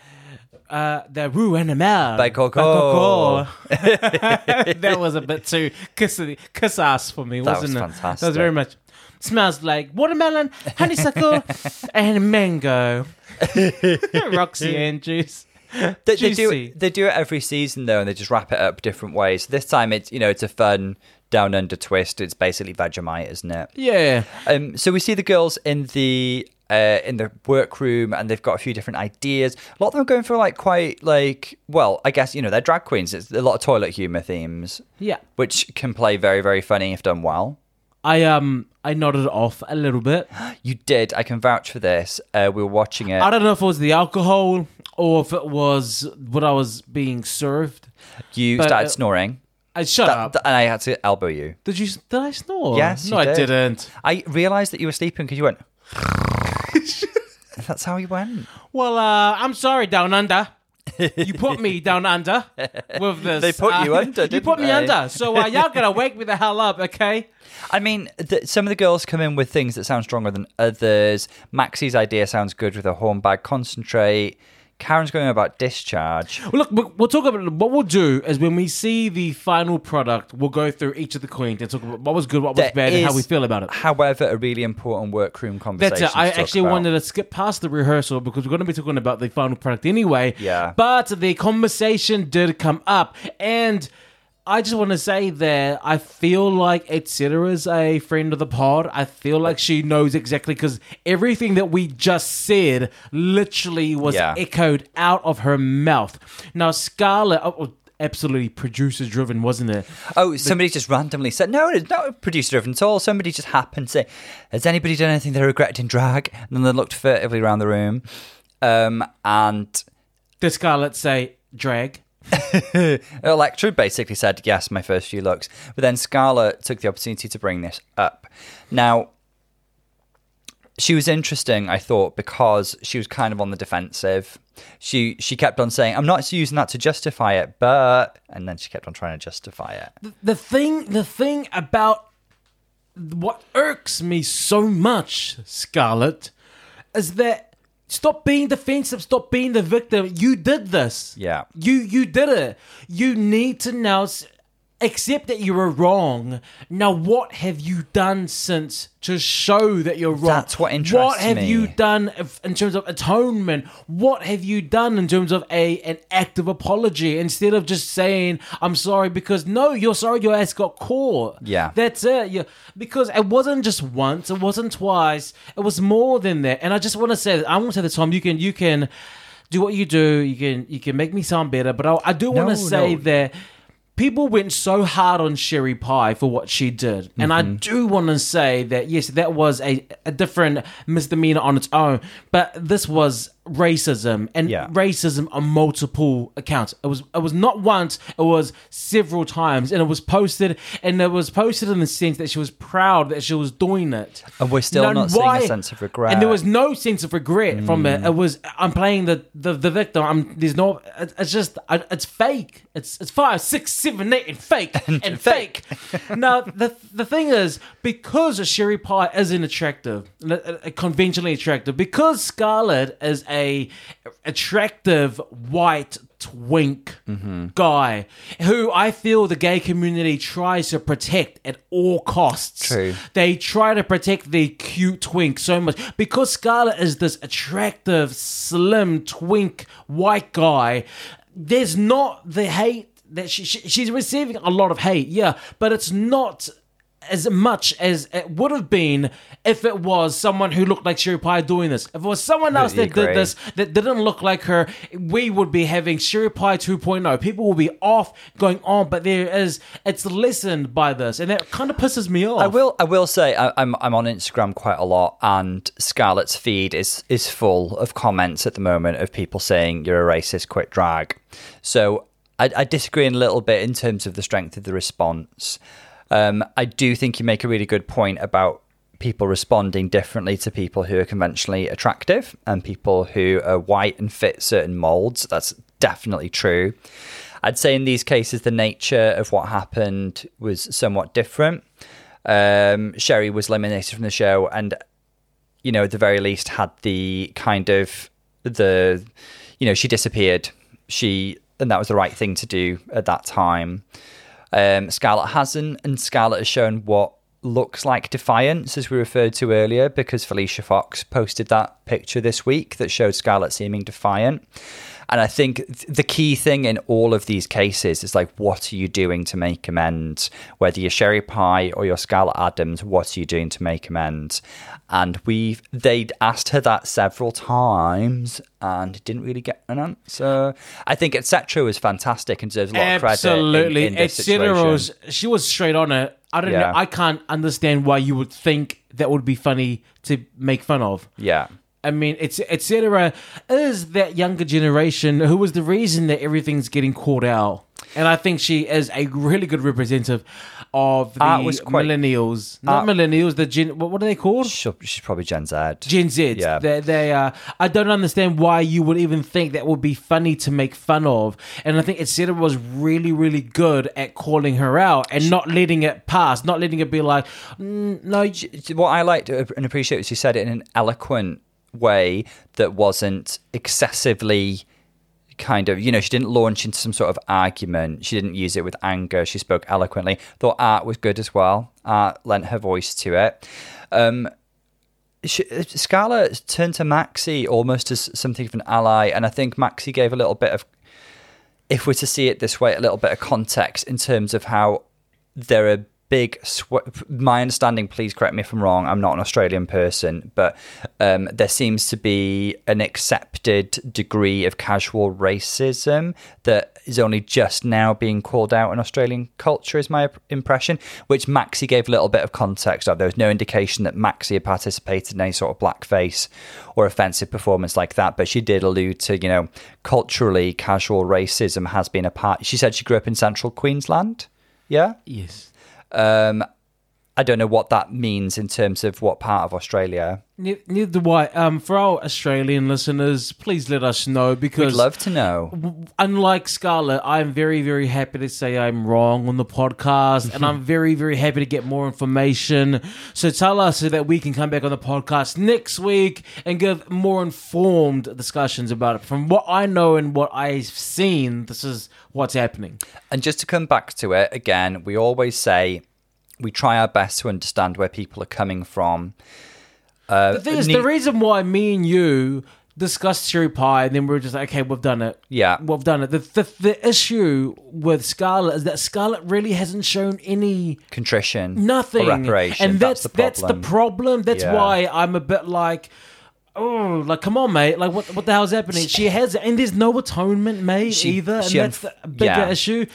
uh, the Rue Animal By Coco. Coco. [LAUGHS] [LAUGHS] that was a bit too kiss kiss ass for me, That wasn't was it? That was very much. Smells like watermelon, honeysuckle, [LAUGHS] and mango. [LAUGHS] Roxy and juice. They, they do they do it every season though, and they just wrap it up different ways. This time it's you know it's a fun down under twist. It's basically Vegemite, isn't it? Yeah. Um, so we see the girls in the uh, in the workroom, and they've got a few different ideas. A lot of them are going for like quite like well, I guess you know they're drag queens. It's a lot of toilet humor themes, Yeah. which can play very very funny if done well. I um I nodded off a little bit. [GASPS] You did. I can vouch for this. Uh, we were watching it. I don't know if it was the alcohol or if it was what I was being served. You but, started uh, snorring, I shut That- up. that- and I had to elbow you. did you? Did I snore? Yes, No, you I did. didn't. I realised that you were sleeping because you went. [LAUGHS] That's how you went. Well, uh, I'm sorry, down under. You put me [LAUGHS] down under with this. They put you uh, under, You put me they? under. So uh, y'all gotta wake me the hell up, okay? I mean, th- some of the girls come in with things that sound stronger than others. Maxi's idea sounds good with a horn bag concentrate. Karen's going about discharge. Well, look, we- we'll talk about what we'll do is when we see the final product, we'll go through each of the queens and talk about what was good, what was There bad, and how we feel about it. However, a really important workroom conversation. That's it. I actually about. wanted to skip past the rehearsal because we're going to be talking about the final product anyway. Yeah. But the conversation did come up, and I just want to say that I feel like Etcetera is a friend of the pod. I feel like she knows exactly because everything that we just said literally was Yeah. echoed out of her mouth. Now, Scarlet. Oh, Absolutely producer driven, wasn't it? Oh, somebody just randomly said, no, it's not producer driven at all. Somebody just happened to say, has anybody done anything they regret in drag? And then they looked furtively around the room. Um, and Did Scarlet say drag? [LAUGHS] Elektra basically said, yes, my first few looks. But then Scarlet took the opportunity to bring this up. Now, she was interesting, I thought, because she was kind of on the defensive. She she kept on saying, I'm not using that to justify it, but and then she kept on trying to justify it. the thing the thing about what irks me so much scarlet is that stop being defensive. Stop being the victim. You did this. Yeah. you you did it. You need to now accept that you were wrong. Now what have you done since to show that you're wrong? That's what interests what have me. you done if- in terms of atonement? What have you done in terms of a an active apology instead of just saying i'm sorry because no you're sorry your ass got caught. Yeah. that's it. Yeah because it wasn't just once it wasn't twice it was more than that. And i just want to say that i want to say this tom you can you can do what you do. You can you can make me sound better but i, I do want No, to say no. that people went so hard on Sherry Pie for what she did. And I mm-hmm. do want to say that, yes, that was a, a different misdemeanor on its own, but this was racism and Yeah. racism on multiple accounts. It was it was not once, it was several times, and it was posted and it was posted in the sense that she was proud that she was doing it. And we're still not seeing a sense of regret. And there was no sense of regret from it. It was I'm playing the the, the victim. I'm there's no. it- It's just I- it's fake. It's it's five, six, seven, eight, and fake [LAUGHS] and, fake. now the the thing is because Sherry Pie isn't attractive, conventionally attractive, because Scarlet is a attractive white twink Mm-hmm. guy who I feel the gay community tries to protect at all costs. True. They try to protect the cute twink so much because Scarlet is this attractive, slim twink white guy. There's not the hate that she, she she's receiving a lot of hate, yeah, but it's not as much as it would have been if it was someone who looked like Sherry Pie doing this. If it was someone else that did this that didn't look like her, we would be having Sherry Pie 2.0. People will be off going on, but there is it's lessened by this, and that kind of pisses me off. I will. I will say I, I'm I'm on Instagram quite a lot, and Scarlet's feed is is full of comments at the moment of people saying you're a racist, quit drag. So I, I disagree in a little bit in terms of the strength of the response. Um, I do think you make a really good point about people responding differently to people who are conventionally attractive and people who are white and fit certain molds. That's definitely true. I'd say in these cases, the nature of what happened was somewhat different. Um, Sherry was eliminated from the show, and you know, at the very least, had the kind of the, you know, she disappeared. She and that was the right thing to do at that time. Um, Scarlet hasn't, and Scarlet has shown what looks like defiance, as we referred to earlier, because Felicia Foxx posted that picture this week that showed Scarlet seeming defiant. And I think the key thing in all of these cases is like, what are you doing to make amends? Whether you're Sherry Pie or you're Scarlet Adams, what are you doing to make amends? And we've they'd asked her that several times and didn't really get an answer. I think Etcetera was fantastic and deserves a lot of credit. Absolutely, Etcetera was she was straight on it. I don't Yeah. know. I can't understand why you would think that would be funny to make fun of. yeah. I mean, it's Etcetera Is that younger generation who was the reason that everything's getting called out, and I think she is a really good representative of the Art was quite- millennials, not Art- millennials. The gen, what, what are they called? She'll, she's probably Gen Z. Gen Z. Yeah. They, they uh, I don't understand why you would even think that would be funny to make fun of. And I think Etcetera was really, really good at calling her out and not letting it pass, not letting it be like, mm, no, what I liked and appreciate was she said it in an eloquent way that wasn't excessively kind of you know she didn't launch into some sort of argument. She didn't use it with anger. She spoke eloquently. Thought art was good as well. Art lent her voice to it. Um she, Scarlet turned to Maxi almost as something of an ally, and I think Maxi gave a little bit of, if we're to see it this way, a little bit of context in terms of how there are big. Sw- my understanding, please correct me if I'm wrong. I'm not an Australian person, but um, there seems to be an accepted degree of casual racism that is only just now being called out in Australian culture, is my impression. Which Maxi gave a little bit of context of. There was no indication that Maxi had participated in any sort of blackface or offensive performance like that, but she did allude to, you know, culturally casual racism has been a part. She said she grew up in central Queensland. Yeah. yes. Um, I don't know what that means in terms of what part of Australia. Neither do I. Um, for our Australian listeners, please let us know because We'd love to know. unlike Scarlet, I'm very, very happy to say I'm wrong on the podcast, and I'm [LAUGHS] very, very happy to get more information. So tell us so that we can come back on the podcast next week and give more informed discussions about it. From what I know and what I've seen, this is what's happening. And just to come back to it again, we always say we try our best to understand where people are coming from. Uh, The thing is, ne- the reason why me and you discussed Sherry Pie, and then we are just like, okay, we've done it. Yeah. we've done it. The, the the issue with Scarlet is that Scarlet really hasn't shown any contrition, nothing, or reparation. and that's that's, that's the the problem. problem. That's Yeah. why I'm a bit like. Oh, like come on, mate! Like what? What the hell's happening? She has, and there's no atonement made She- either, and that's the bigger yeah. issue.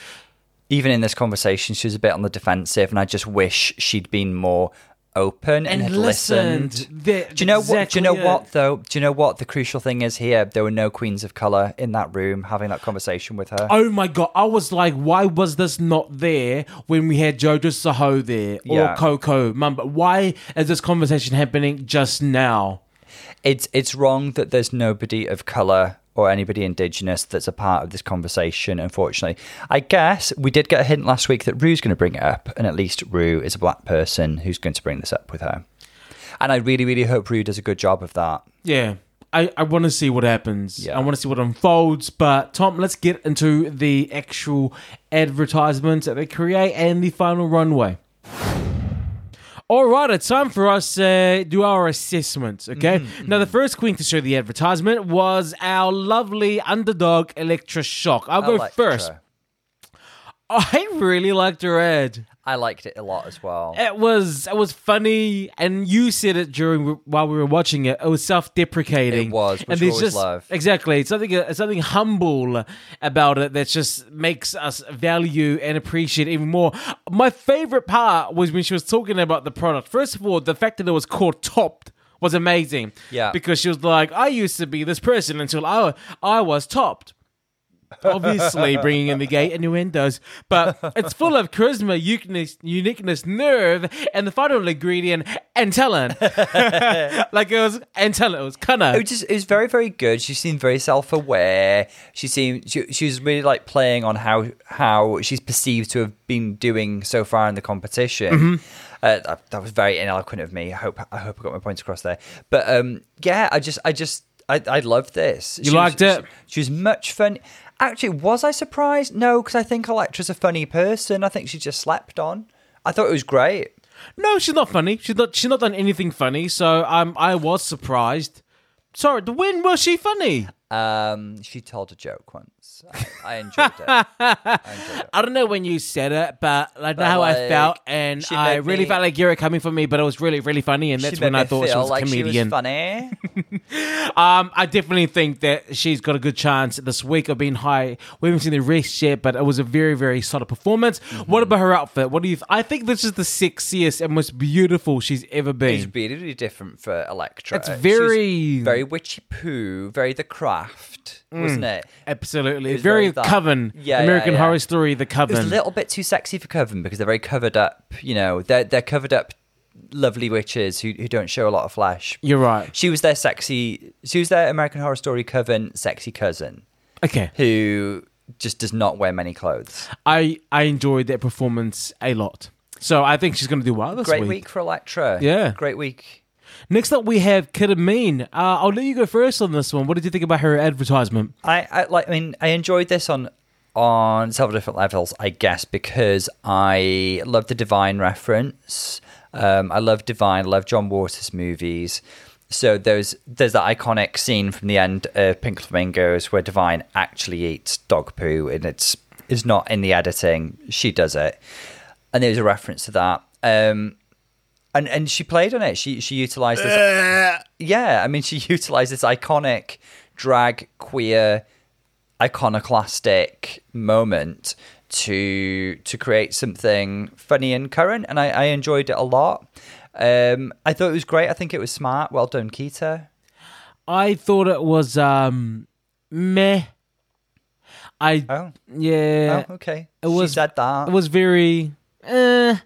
Even in this conversation, she was a bit on the defensive, and I just wish she'd been more open and, And had listened. listened. They're do you know what? Do you know it. what though? Do you know what the crucial thing is here? There were no queens of color in that room having that conversation with her. Oh my god! I was like, why was this not there when we had Jojo Zaho there or Yeah. Coco Mamba? Why is this conversation happening just now? It's it's wrong that there's nobody of color or anybody indigenous that's a part of this conversation. Unfortunately, I guess we did get a hint last week that Rue's going to bring it up, and at least Rue is a black person who's going to bring this up with her. And I really, really hope Rue does a good job of that. Yeah. I, I want to see what happens. Yeah. I want to see what unfolds. But Tom, let's get into the actual advertisements that they create and the final runway. All right, it's time for us to do our assessments. Okay. Mm-hmm, Now, the first queen to show the advertisement was our lovely underdog Elektra Shock. I'll go Elektra. first. I really liked her ad. I liked it a lot as well. It was it was funny, and you said it during while we were watching it. It was self-deprecating. It was, which and there's just love. exactly it's something it's something humble about it that just makes us value and appreciate even more. My favorite part was when she was talking about the product. First of all, the fact that it was called Topped was amazing. Yeah. because she was like, I used to be this person until I I was topped obviously bringing in the gay innuendos, but it's full of charisma, uniqueness, uniqueness, nerve, and the final ingredient, and talent. [LAUGHS] like it was, and talent. It was It kinda. was just it was very very good. She seemed very self aware. She seemed she, she was really like playing on how how she's perceived to have been doing so far in the competition. Mm-hmm. Uh, that, that was very ineloquent of me. I hope I hope I got my points across there. But um, yeah, I just I just I I loved this. You She liked was, it? She, she was much fun. Actually, was I surprised? No, because I think Elektra's a funny person. I think she just slept on. I thought it was great. No, she's not funny. She's not. She's not done anything funny. So um, I was surprised. Sorry, the when was she funny? Um, she told a joke once. I, I enjoyed it. I enjoyed it. [LAUGHS] I don't know when you said it, but I know how I felt, and I really me- felt like you were coming for me, but it was really, really funny, and that's when I thought she was a comedian. She was funny. [LAUGHS] Um, I definitely think that she's got a good chance this week of being high. We haven't seen the rest yet, but it was a very, very solid performance. Mm-hmm. What about her outfit? What do you? Th- I think this is the sexiest and most beautiful she's ever been. really, really different for Elektra. It's very- very witchy poo, very the craft, wasn't hmm. it? Absolutely, was very very. Coven. Yeah, yeah, American yeah. Horror Story. The It Coven. was a little bit too sexy for Coven because they're very covered up. You know, they're they're covered up, lovely witches who who don't show a lot of flesh. You're right. She was their sexy. She was their American Horror Story Coven sexy cousin Okay, who just does not wear many clothes. I I enjoyed that performance a lot. So I think she's going to do well this week. Great week for Elektra. Yeah. great week. Next up, we have Kita Mean. Uh, I'll let you go first on this one. What did you think about her advertisement? I, I like. I mean, I enjoyed this on on several different levels. I guess because I love the Divine reference. Um, I love Divine. I love John Waters movies. So there's there's that iconic scene from the end of Pink Flamingos where Divine actually eats dog poo, and it's it's not in the editing. She does it, and there's a reference to that. Um, and and she played on it. She she utilized this. yeah, I mean, she [LAUGHS] utilized this iconic drag queer iconoclastic moment to to create something funny and current, and I, I enjoyed it a lot. Um, I thought it was great. I think it was smart. Well done, Kita. I thought it was um meh. I Oh, yeah. oh, okay. It was she said that. It was very eh.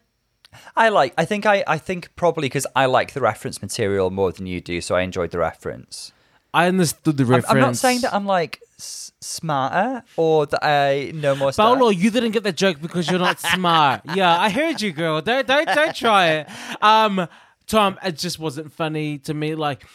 I like. I think I. I think probably because I like the reference material more than you do, so I enjoyed the reference. I understood the I'm, reference. I'm not saying that I'm like s- smarter or that I know more stuff. Paolo, you didn't get the joke because you're not smart. [LAUGHS] Yeah, I heard you, girl. Don't don't don't try it. Um, Tom, it just wasn't funny to me. Like,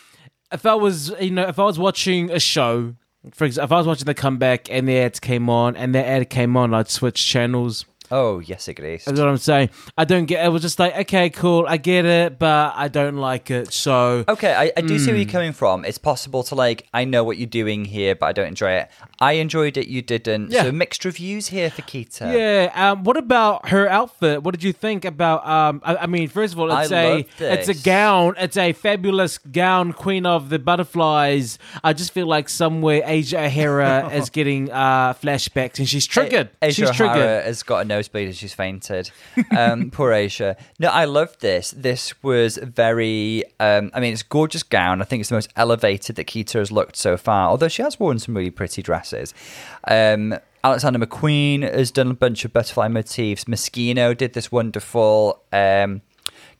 if I was, you know, if I was watching a show, for example, if I was watching the comeback and the ads came on and the ad came on, I'd switch channels. Oh yes, agreed. That's what I'm saying. I don't get. It was just like, okay, cool, I get it, but I don't like it. So Okay, I, I do see Hmm. where you're coming from. It's possible to like, I know what you're doing here, but I don't enjoy it. I enjoyed it, you didn't. Yeah. So mixed reviews here for Kita. Yeah. Um, what about her outfit? What did you think about? Um, I, I mean, first of all, it's I a it's a gown. It's a fabulous gown, Queen of the Butterflies. I just feel like somewhere Asia O'Hara [LAUGHS] is getting uh, flashbacks, and she's triggered. Asia she's O'Hara triggered. has got a nosebleed and she's fainted. Um, [LAUGHS] poor Asia. No, I love this. This was very. Um, I mean, it's a gorgeous gown. I think it's the most elevated that Kita has looked so far. Although she has worn some really pretty dresses. Um, Alexander McQueen has done a bunch of butterfly motifs. Moschino did this wonderful. Um,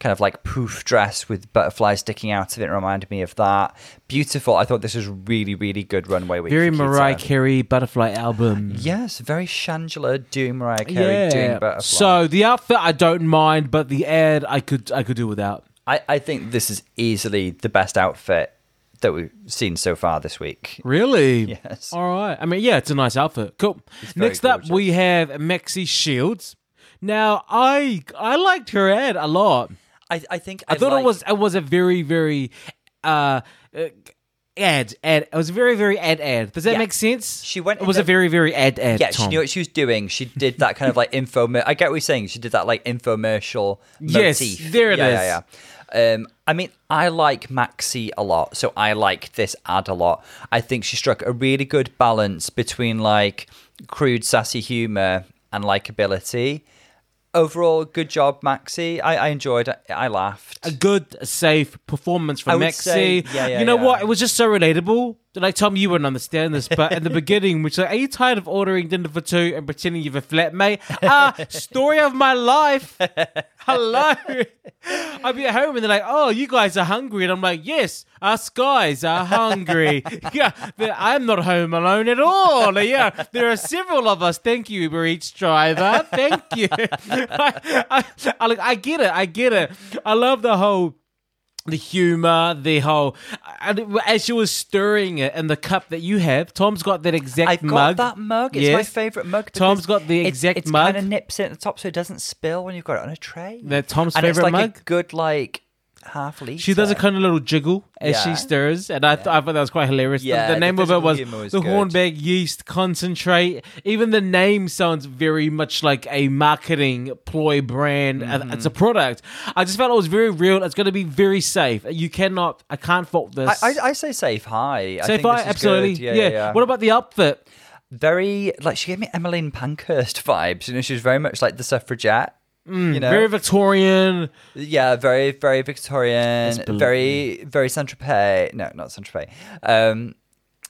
kind of like poof dress with butterflies sticking out of it. it reminded me of that. Beautiful. I thought this was really, really good runway with Very. Mariah Carey butterfly album. Yes, very Shangela doing Mariah Carey doing butterfly. So the outfit I don't mind, but the ad I could I could do without. I, I think this is easily the best outfit that we've seen so far this week. Really? Yes. All right. I mean, yeah, it's a nice outfit. Cool. Next up, we have Maxi Shields. Now, I I liked her ad a lot. I, I think I, thought like- it was it was a very very uh, uh ad ad. It was very very ad ad. Does that Yeah. make sense? She went It was in a very very ad ad. Yeah, she knew what she was doing. She did that kind of like info. I get what you're saying. She did that like infomercial Yes, motif. there it yeah, is. Yeah, yeah. Um, I mean, I like Maxi a lot, so I like this ad a lot. I think she struck a really good balance between like crude, sassy humor and likability. Overall, good job, Maxi. I, I enjoyed it. I laughed. a good, safe performance from I Maxi. say- yeah, yeah, you know yeah. what? It was just so relatable. Like Tom, you wouldn't understand this, but in the [LAUGHS] beginning, which like, are you tired of ordering dinner for two and pretending you've a flatmate? Ah, story of my life. Hello. I'd be at home and they're like, "Oh, you guys are hungry," and I'm like, "Yes, us guys are hungry." [LAUGHS] yeah, I'm not home alone at all. Yeah, there are several of us. Thank you, Uber Eats driver. Thank you. [LAUGHS] I, I, I, like, I get it. I get it. I love the whole the humor, the whole. And as she was stirring it in the cup that you have, Tom's got that exact I've got mug. that mug. It's my favorite mug. Tom's got the it's- exact it's, mug. kind of nips it at the top so it doesn't spill when you've got it on a tray. That Tom's and it's favorite like mug. a good like half liter. She does a kind of little jiggle as Yeah. she stirs, and I, th- I thought that was quite hilarious. The- Yeah, the, the name of it physical was was the good. Hornbeck Yeast Concentrate. Even the name sounds very much like a marketing ploy brand. Uh, Mm-hmm. It's a product. I just felt it was very real. It's going to be very safe. You cannot, I can't fault this. I, I, say safe high. I Safe think this is absolutely. good. Yeah, yeah, yeah. What about the outfit? very like she gave me Emmeline Pankhurst vibes. You know, she was very much like the suffragette. You know, Mm, Very Victorian. yeah, very very Victorian, very very Saint Tropez. No, not Saint Tropez. Um,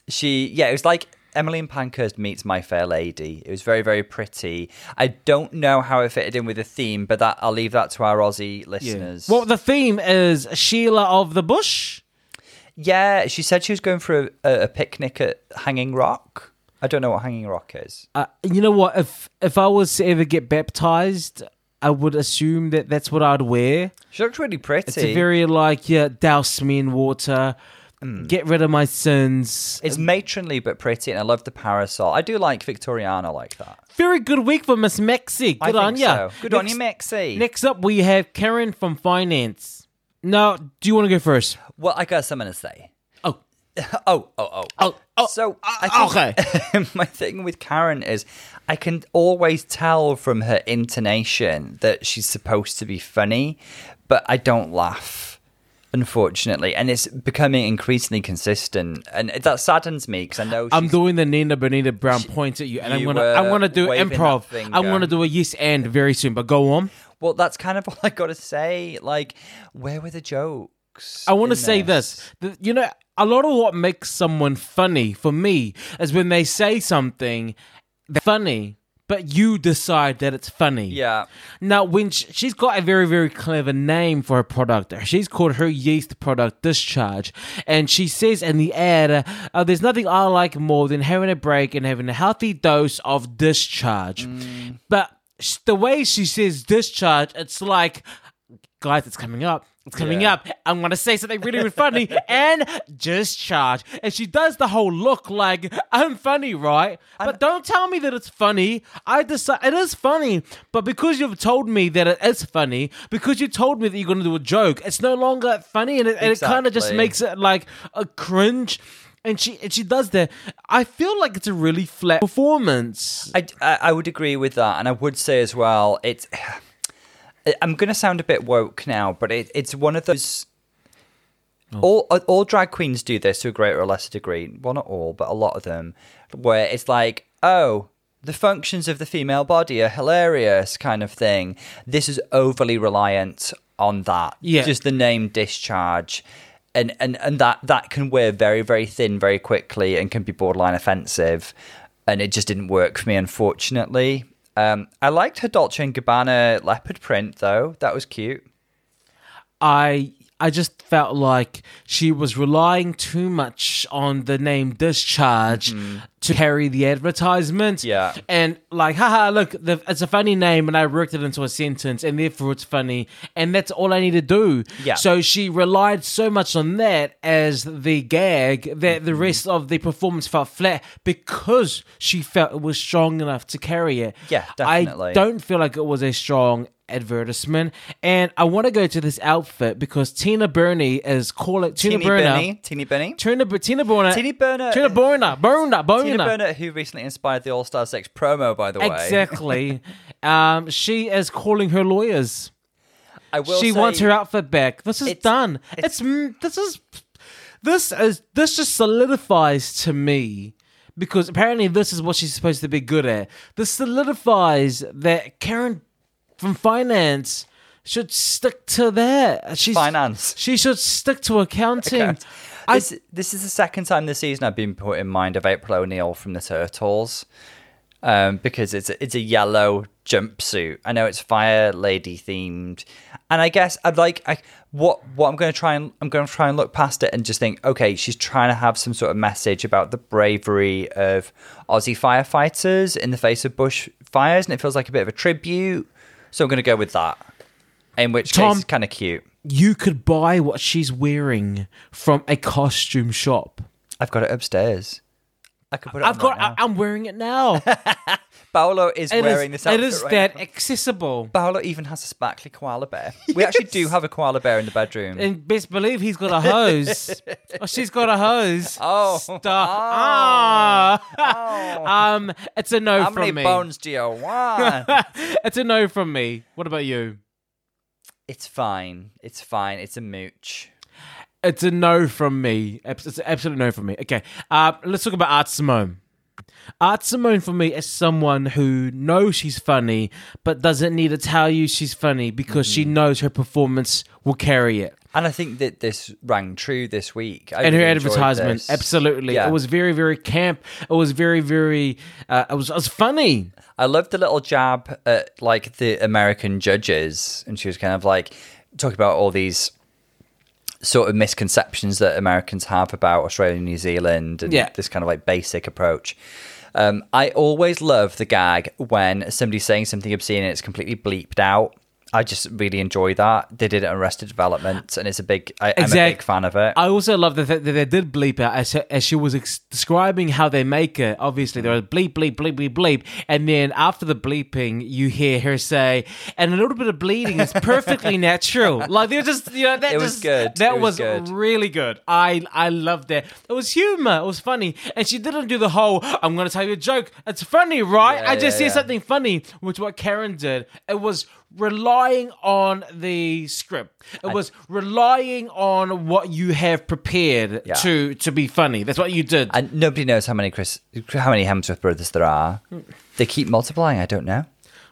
she yeah, it was like Emmeline Pankhurst meets My Fair Lady. It was very very pretty. I don't know how it fitted in with the theme, but that I'll leave that to our Aussie listeners. Well, the theme is Sheila of the Bush. Yeah, she said she was going for a, a picnic at Hanging Rock. I don't know what Hanging Rock is. Uh, you know what? If if I was to ever get baptized, I would assume that that's what I'd wear. She looks really pretty. It's a very like yeah, douse me in water, mm. get rid of my sins. It's matronly but pretty, and I love the parasol. I do like Victoriana like that. Very good week for Miss Maxi. Good I on ya. so. Good on you, Maxi. Next up, we have Karen from finance. Now, do you want to go first? Well, I got something to say. Oh, [LAUGHS] Oh, oh, oh. oh, oh. So, I think [LAUGHS] my thing with Karen is I can always tell from her intonation that she's supposed to be funny, but I don't laugh, unfortunately. And it's becoming increasingly consistent. And that saddens me because I know I'm doing the Nina Bo'nina Brown point at you, and I'm gonna I'm gonna do improv. that. I'm gonna do a yes and very soon. But go on. Well, that's kind of [LAUGHS] all I got to say. Like, where were the jokes? I want to say this. The- you know, a lot of what makes someone funny for me is when they say something funny, but you decide that it's funny. Yeah. Now, when sh- she's got a very, very clever name for her product, she's called her yeast product Discharge, and she says in the ad, uh, "There's nothing I like more than having a break and having a healthy dose of discharge." But the way she says discharge, it's like, guys, it's coming up. It's coming Yeah. up. I'm gonna say something really, really funny [LAUGHS] and discharge. And she does the whole look like I'm funny, right? But don't tell me that it's funny. I decide it is funny, but because you've told me that it is funny, because you told me that you're gonna do a joke, it's no longer funny, and it, and it kind of just makes it like a cringe. And she and she does that. I feel like it's a really flat performance. I, I, I would agree with that. And I would say as well, it's. I'm going to sound a bit woke now, but it, it's one of those. Oh. All uh, all drag queens do this to a greater or lesser degree. Well, not all, but a lot of them, where it's like, oh, the functions of the female body are hilarious, kind of thing. This is overly reliant on that. Yeah. Just the name discharge. And, and and that that can wear very very thin very quickly and can be borderline offensive, and it just didn't work for me unfortunately. Um, I liked her Dolce and Gabbana leopard print though; that was cute. I I just felt like she was relying too much on the name discharge to carry the advertisement. Mm-hmm. Yeah. And like, haha, look, the, it's a funny name, and I worked it into a sentence, and therefore it's funny, and that's all I need to do. Yeah. So she relied so much on that as the gag that Mm-hmm. the rest of the performance felt flat because she felt it was strong enough to carry it. Yeah, definitely. I don't feel like it was a strong advertisement. And I want to go to this outfit because Tina Burney is calling Tina Teeny Burner. Benny, Teeny Benny, Tina, Tina Burner. Teeny Burner- Tina Burner. Burner. Burner. Tina Burner, who recently inspired the All Star Six promo, by the way. Exactly. [LAUGHS] um, she is calling her lawyers. I will. she say, wants her outfit back. This is It's- done. it's- It's, this is this is this just solidifies to me because apparently this is what she's supposed to be good at. This solidifies that Karen from finance should stick to that. She's finance. She should stick to accounting. I, This, this is the second time this season I've been put in mind of April O'Neil from the Turtles, um, because it's a, it's a yellow jumpsuit. I know it's Fire Lady themed, and I guess I'd like I what what I'm going to try and I'm going to try and look past it and just think, okay, she's trying to have some sort of message about the bravery of Aussie firefighters in the face of bush fires, and it feels like a bit of a tribute. So I'm going to go with that. In which Tom- case, kind of cute. you could buy what she's wearing from a costume shop. I've got it upstairs. I could put it. I've got. right. I, I'm wearing it now. [LAUGHS] Paolo is It is- wearing this outfit It is right that now. accessible. Paolo even has a sparkly koala bear. We [LAUGHS] actually do have a koala bear in the bedroom. And best believe he's got a hose. [LAUGHS] oh, she's got a hose. Oh. Stop. Oh. Ah. Um, it's a no How from many me. bones do you want? it's a no from me. What about you? it's fine. It's fine. It's a mooch. It's a no from me. It's an absolute no from me. Okay. Uh, let's talk about Art Simone. Art Simone for me is someone who knows she's funny, but doesn't need to tell you she's funny because she Mm-hmm. knows her performance will carry it. And I think that this rang true this week. I and her really enjoyed advertisement, this. absolutely, Yeah. it was very, very camp. It was very, very. Uh, it was, it was funny. I loved the little jab at like the American judges, and she was kind of like talking about all these sort of misconceptions that Americans have about Australia and New Zealand, and Yeah. this kind of like basic approach. Um, I always love the gag when somebody's saying something obscene and it's completely bleeped out. I just really enjoy that. They did it on Arrested Development, and it's a big. I, I'm a big fan of it. I also love the fact that they did bleep out as, as she was ex- describing how they make it. Obviously, there was bleep, bleep, bleep, bleep, bleep. And then after the bleeping, you hear her say, and a little bit of bleeding is perfectly natural. [LAUGHS] Like, they're just, you know, that It was just- good. That It was good. really good. I, I loved that. It was humor. It was funny. And she didn't do the whole, I'm going to tell you a joke. It's funny, right? Yeah, I just yeah, see yeah. something funny, which what Karen did. It was relying on the script. It was relying on what you have prepared Yeah. to to be funny. That's what you did. and nobody knows how many Chris, how many Hemsworth brothers there are. They keep multiplying. I don't know.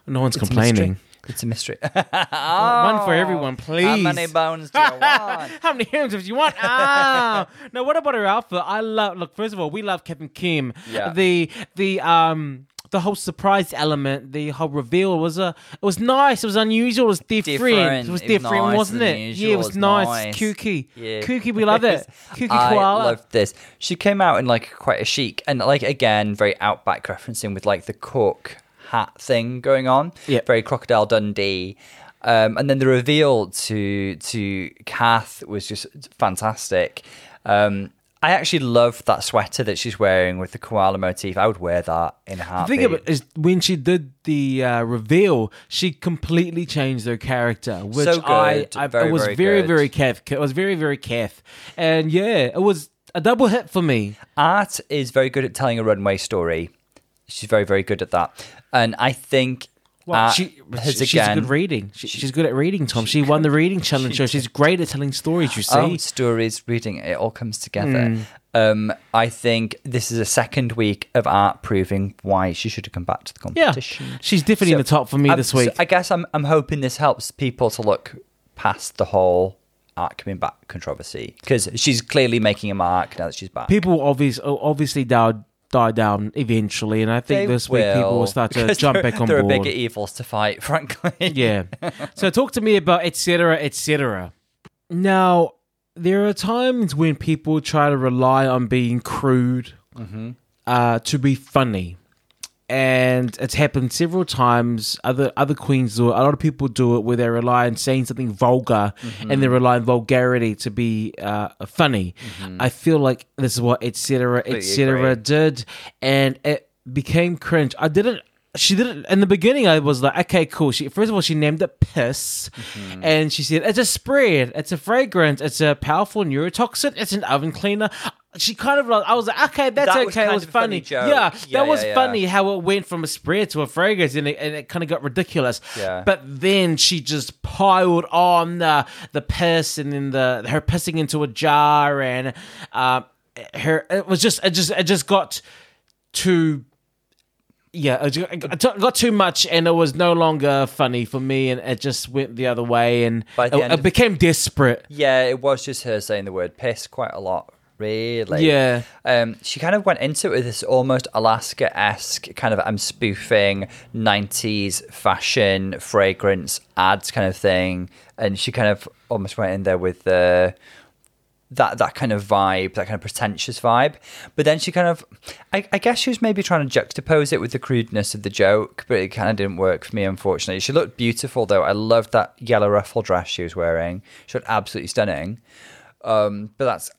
no one's It's complaining. mystery. It's a mystery. [LAUGHS] One for everyone, please. How many bones do you [LAUGHS] want? How many hymns do you want? Ah, [LAUGHS] now what about her outfit? I love. Look, first of all, we love Kevin Kim. Yeah. The the um the whole surprise element, the whole reveal was a it was nice. It was unusual. It was different. Different. It was It was different, nice wasn't it? unusual. Yeah, it It was was nice. nice. Kooky. Yeah. Kooky. We love it. [LAUGHS] Kooky I koala. loved this. She came out in like quite a chic and like again very outback referencing with like the cork hat thing going on. Yep. Very crocodile Dundee. Um, and then the reveal to to Kath was just fantastic. Um, I actually love that sweater that she's wearing with the koala motif. I would wear that in a heartbeat. The thing it is, when she did the uh, reveal, she completely changed her character, which So I, good. I Very, it was very very, very Kev. It was very, very Kev, and yeah, it was a double hit for me. Art is very good at telling a runway story. She's very, very good at that. And I think Well, Art she, has she- she's again good reading. She, she's good at reading, Tom. She, won the reading challenge show. She's great at telling stories. You um, see, oh, stories, reading, it all comes together. Hmm. Um, I think this is a second week of art proving why she should have come back to the competition. Yeah, she's definitely in the top for me I'm- this week. so I guess I'm I'm hoping this helps people to look past the whole art coming back controversy because she's clearly making a mark now that she's back. people obviously obviously die, die down eventually, and I think They this week people will start to [LAUGHS] jump back on There are board. bigger evils to fight, [LAUGHS] frankly. yeah. So talk to me about Etcetera Etcetera Now there are times when people try to rely on being crude uh, to be funny. And it's happened several times. Other other queens do it. A lot of people do it where they rely on saying something vulgar mm-hmm. and they rely on vulgarity to be uh, funny. Mm-hmm. I feel like this is what Etcetera Etcetera did, and it became cringe. I didn't. She didn't. In the beginning, I was like, okay, cool. She first of all, she named it piss, mm-hmm. and she said it's a spread, it's a fragrance, it's a powerful neurotoxin, it's an oven cleaner. She kind of like, I was like, okay, that's That okay. It was funny funny. Yeah, Yeah, that was yeah, yeah. funny how it went from a spread to a fragrance, and it, and it kind of got ridiculous. Yeah. But then she just piled on the the piss, and then the her pissing into a jar, and uh, her it was just it just it just got too. Yeah, it got too much, and it was no longer funny for me, and it just went the other way, and it, it became desperate. Yeah, it was just her saying the word piss quite a lot, really. Yeah. Um, she kind of went into it with this almost Alaska esque kind of I'm spoofing 90s fashion, fragrance ads kind of thing. And she kind of almost went in there with the. That, that kind of vibe, that kind of pretentious vibe. But then she kind of, I, I guess she was maybe trying to juxtapose it with the crudeness of the joke, but it kind of didn't work for me, unfortunately. She looked beautiful, though. I loved that yellow ruffle dress she was wearing. She looked absolutely stunning. Um, but that's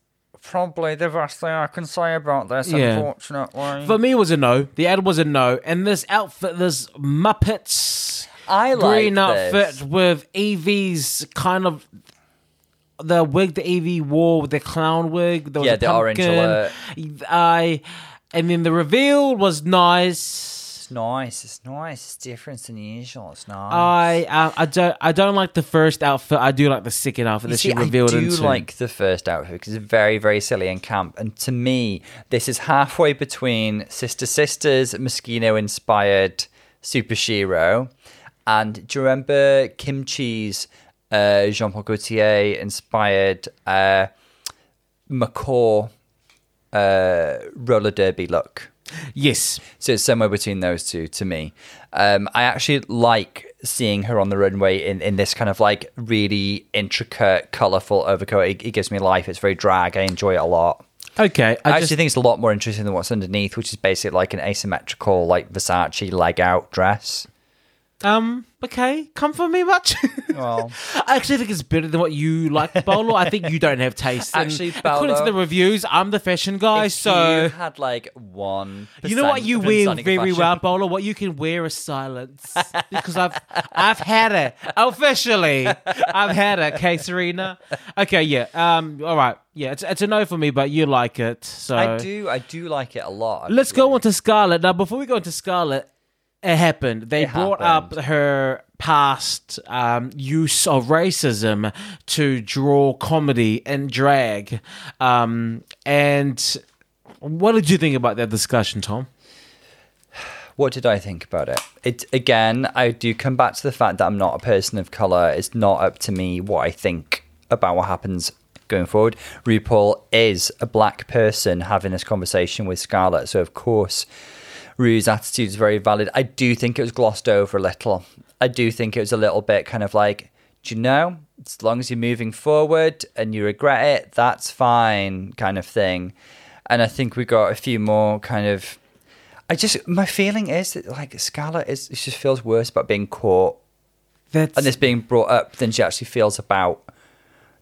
probably the best thing I can say about this, Yeah. unfortunately. For me, it was a no. The ad was a no, and this outfit, this Muppets I like green outfit this. with Evie's kind of the wig that Evie wore with the clown wig. There was Yeah, the orange pumpkin. alert. I, and then the reveal was nice. Nice. It's nice. It's different than usual. It's nice. I uh, I don't I don't like the first outfit. I do like the second outfit that she revealed I do into. like the first outfit because it's very, very silly and camp. And to me, this is halfway between Sister Sisters, Moschino inspired Super Shiro. And do you remember Kimchi's uh, Jean Paul Gaultier inspired uh, McCaw uh, roller derby look? Yes. So it's somewhere between those two to me. Um, I actually like seeing her on the runway in, in this kind of like really intricate, colourful overcoat. It, it gives me life. It's very drag. I enjoy it a lot. Okay. I I actually just think it's a lot more interesting than what's underneath, which is basically like an asymmetrical, like Versace leg out dress. Um okay. Come for me much. [LAUGHS] Well, I actually think it's better than what you like, Paolo. I think you don't have taste. And Actually, according to Paolo- the reviews, I'm the fashion guy, if so you had like one, you know what you wear very fashion- well, Paolo. What you can wear is silence because I've I've had it officially. I've had it. Okay, Serena. Okay, yeah. Um. All right. Yeah. It's it's a no for me, but you like it, so I do, I do like it a lot. Let's go on to Scarlet. Now, before we go into Scarlet, it happened. They It brought happened. up her past um, use of racism to draw comedy and drag. Um, and what did you think about that discussion, Tom? What did I think about it? It again, I do come back to the fact that I'm not a person of color. It's not up to me what I think about what happens going forward. RuPaul is a black person having this conversation with Scarlet, so of course, Rue's attitude is very valid. I do think it was glossed over a little. I do think it was a little bit kind of like, do you know, as long as you're moving forward and you regret it, that's fine, kind of thing. And I think we got a few more kind of I just my feeling is that like Scarlet is it just feels worse about being caught That's and this being brought up than she actually feels about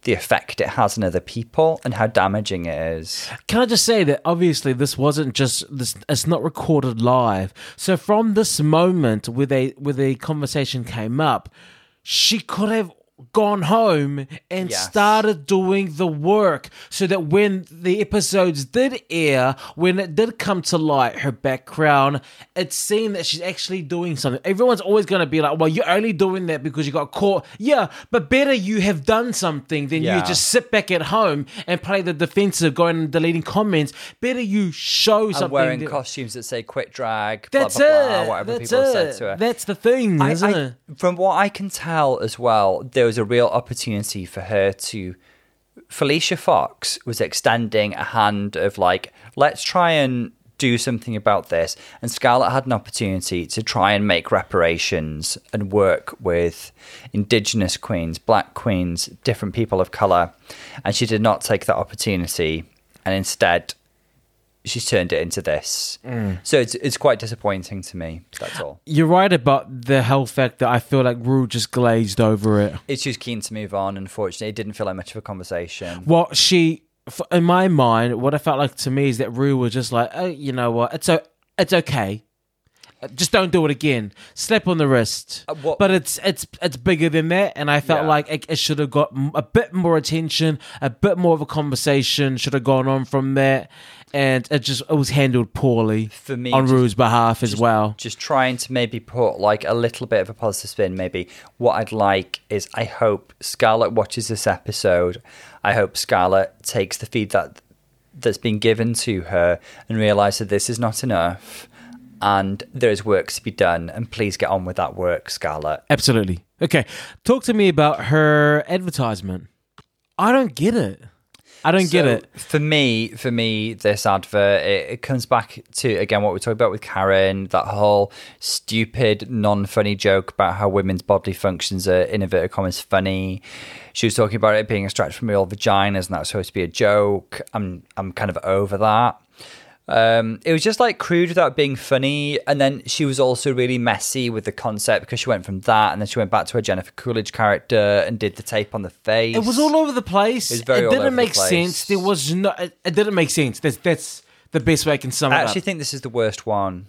the effect it has on other people and how damaging it is. Can I just say that obviously this wasn't just this it's not recorded live. So from this moment where they where the conversation came up, she could have gone home and Yes. started doing the work so that when the episodes did air, when it did come to light, her background, it's seen that she's actually doing something. Everyone's always going to be like, well, you're only doing that because you got caught. Yeah, but better you have done something than Yeah. you just sit back at home and play the defensive, going and deleting comments. Better you show And something. wearing that- costumes that say "quit drag," blah That's blah blah, it. whatever That's people it. said to her. That's the thing, I- isn't I- it? From what I can tell as well, there was a real opportunity for her to. Felicia Foxx was extending a hand of like, let's try and do something about this. And Scarlet had an opportunity to try and make reparations and work with Indigenous queens, black queens, different people of color. And she did not take that opportunity. And instead, she's turned it into this. So it's, it's quite disappointing to me. That's all. You're right about the fact that I feel like Rue just glazed over it. It's just keen to move on. Unfortunately, it didn't feel like much of a conversation. What she, in my mind, what it felt like to me is that Rue was just like, oh, you know what, it's o- it's okay. Uh, Just don't do it again. Slap on the wrist. Uh, but it's it's it's bigger than that, and I felt Yeah. like it, it should have got a bit more attention, a bit more of a conversation should have gone on from that, and it just it was handled poorly For me, on just- Rue's behalf as well. Just trying to maybe put like a little bit of a positive spin. Maybe what I'd like is I hope Scarlet watches this episode. I hope Scarlet takes the feed that that's been given to her and realize that this is not enough and there is work to be done. And please get on with that work, Scarlet. Absolutely. Okay. Talk to me about her advertisement. I don't get it. I don't get it. For me, for me, this advert it, it comes back to again what we talked about with Karen, that whole stupid, non-funny joke about how women's bodily functions are in inverted commas funny. She was talking about it being a stretch from real vaginas, and that's supposed to be a joke. I'm I'm kind of over that. Um, it was just like crude without being funny, and then she was also really messy with the concept because she went from that, and then she went back to her Jennifer Coolidge character and did the tape on the face. It was all over the place. It was very it didn't over the make place. sense. There was no. It, it didn't make sense. That's that's the best way I can sum it up. I actually think this is the worst one.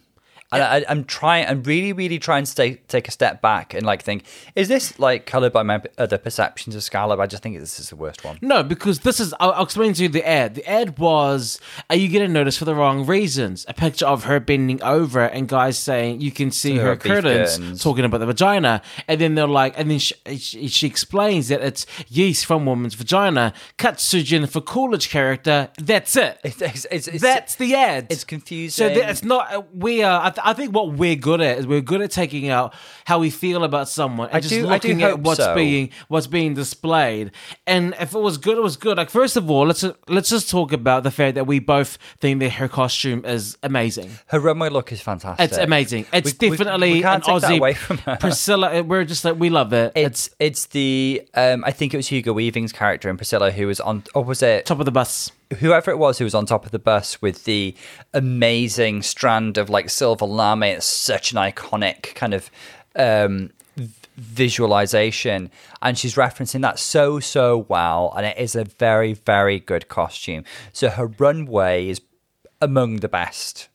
And I, I'm trying. I'm really, really trying to stay, take a step back and like think: Is this like colored by my other perceptions of Scarlet? I just think this is the worst one. No, because this is. I'll, I'll explain to you the ad. The ad was, "Are you getting noticed for the wrong reasons?" A picture of her bending over and guys saying you can see So her her curtains, curtains. talking about the vagina, and then they're like, and then she, she, she explains that it's yeast from woman's vagina. Cuts to Jennifer Coolidge character. That's it. It's, it's, it's, That's the ad. it's confusing. So that it's not. uh, We are. I, I think what we're good at is we're good at taking out how we feel about someone and I just do- looking at what's so. being what's being displayed. And if it was good, it was good. Like first of all, let's let's just talk about the fact that we both think that her costume is amazing. her runway look is fantastic. It's amazing. It's We- we- definitely we can't an Aussie away from her. Priscilla. We're just like we love it. It's, It's it's the um I think it was Hugo Weaving's character in Priscilla who was on or was it top of the bus. Whoever it was who was on top of the bus with the amazing strand of like silver lame. It's such an iconic kind of um, visualization, and she's referencing that so so well, and it is a very very good costume. So her runway is among the best,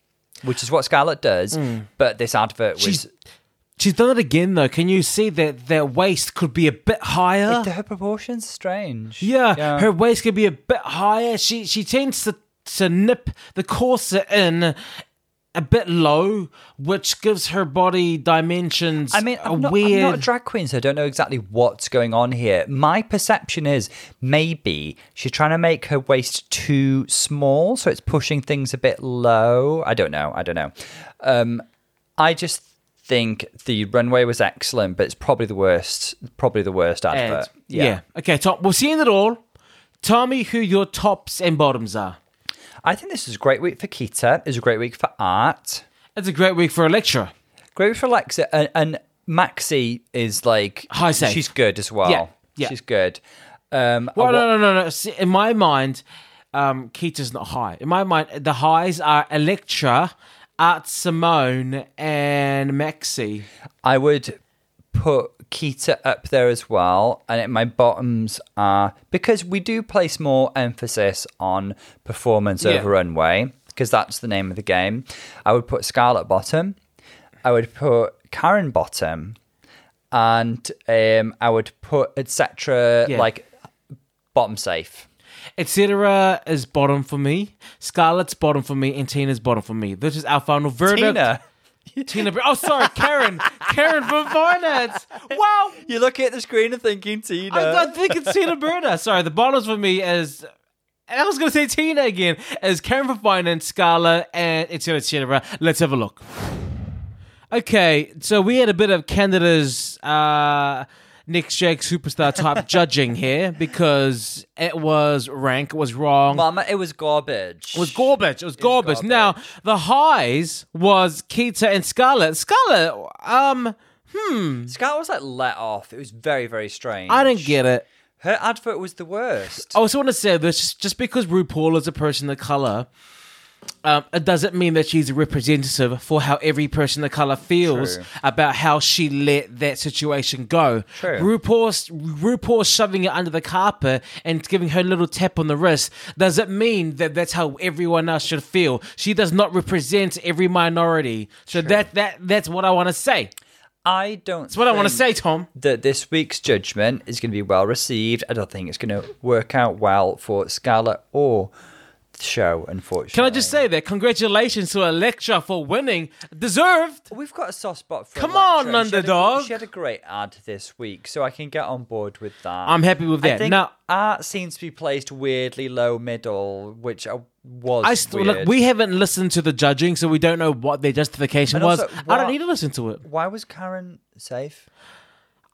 which is what Scarlet does. But this advert was. She's- She's done it again though. Can you see that their waist could be a bit higher? her proportions are strange. Yeah, her waist could be a bit higher. She she tends to to nip the corset in a bit low, which gives her body dimensions. I mean, a I'm not, weird. I'm not a drag queen, so I don't know exactly what's going on here. My perception is maybe she's trying to make her waist too small, so it's pushing things a bit low. I don't know. I don't know. Um, I just think the runway was excellent, but it's probably the worst. Probably the worst advert. ad. yeah. Okay, Tom. We've seen it all. Tell me who your tops and bottoms are. I think this is a great week for Kita. It's a great week for art. It's a great week for Elektra. Great week for Alexa and, and Maxi is like High safe. She's good as well. Yeah, yeah. She's good. Um, Well, no, no, no, no. See, in my mind, um, Kita's not high. In my mind, the highs are Elektra, Art Simone, and Maxi. I would put Kita up there as well, and it, my bottoms are because we do place more emphasis on performance Yeah. over runway because that's the name of the game. I would put Scarlet bottom. I would put Karen bottom, and um, I would put etc. Yeah. like bottom safe. Etc. is bottom for me. Scarlet's bottom for me, and Tina's bottom for me. This is our final verdict. Tina, [LAUGHS] Tina. Oh, sorry, Karen. Karen from [LAUGHS] Finance. Wow. you look at the screen and thinking Tina. I, I think it's Tina Burner. Sorry, the bottoms for me is. I was going to say Tina again. As Karen from Finance, Scarlet, and etc. etc. Let's have a look. Okay, so we had a bit of Canada's uh, next Jake superstar type [LAUGHS] judging here because it was rank, it was wrong. Mama, it was garbage. It was garbage. It was garbage. garbage. Now the highs was Kita and Scarlet. Scarlet, um, Scout was like let off. It was very, very strange. I didn't get it. Her advert was the worst. I also want to say this: just, just because RuPaul is a person of color, um, it doesn't mean that she's a representative for how every person of color feels True. about how she let that situation go. True. RuPaul's RuPaul shoving it under the carpet and giving her a little tap on the wrist doesn't mean that that's how everyone else should feel. She does not represent every minority. So that that that's what I want to say. I don't. That's what I want to say, Tom. That this week's judgment is going to be well received. I don't think it's going to work out well for Scarlet or show. Unfortunately, Can I just say that congratulations to Elektra for winning, deserved. We've got a soft spot for Come Elektra. on, She had a- underdog. She had a great ad this week, so I can get on board with that. I'm happy with that. Now, art seems to be placed weirdly low middle, which I was. I st- weird. look. We haven't listened to the judging, so we don't know what their justification And was. also, I don't need to listen to it. Why was Karen safe?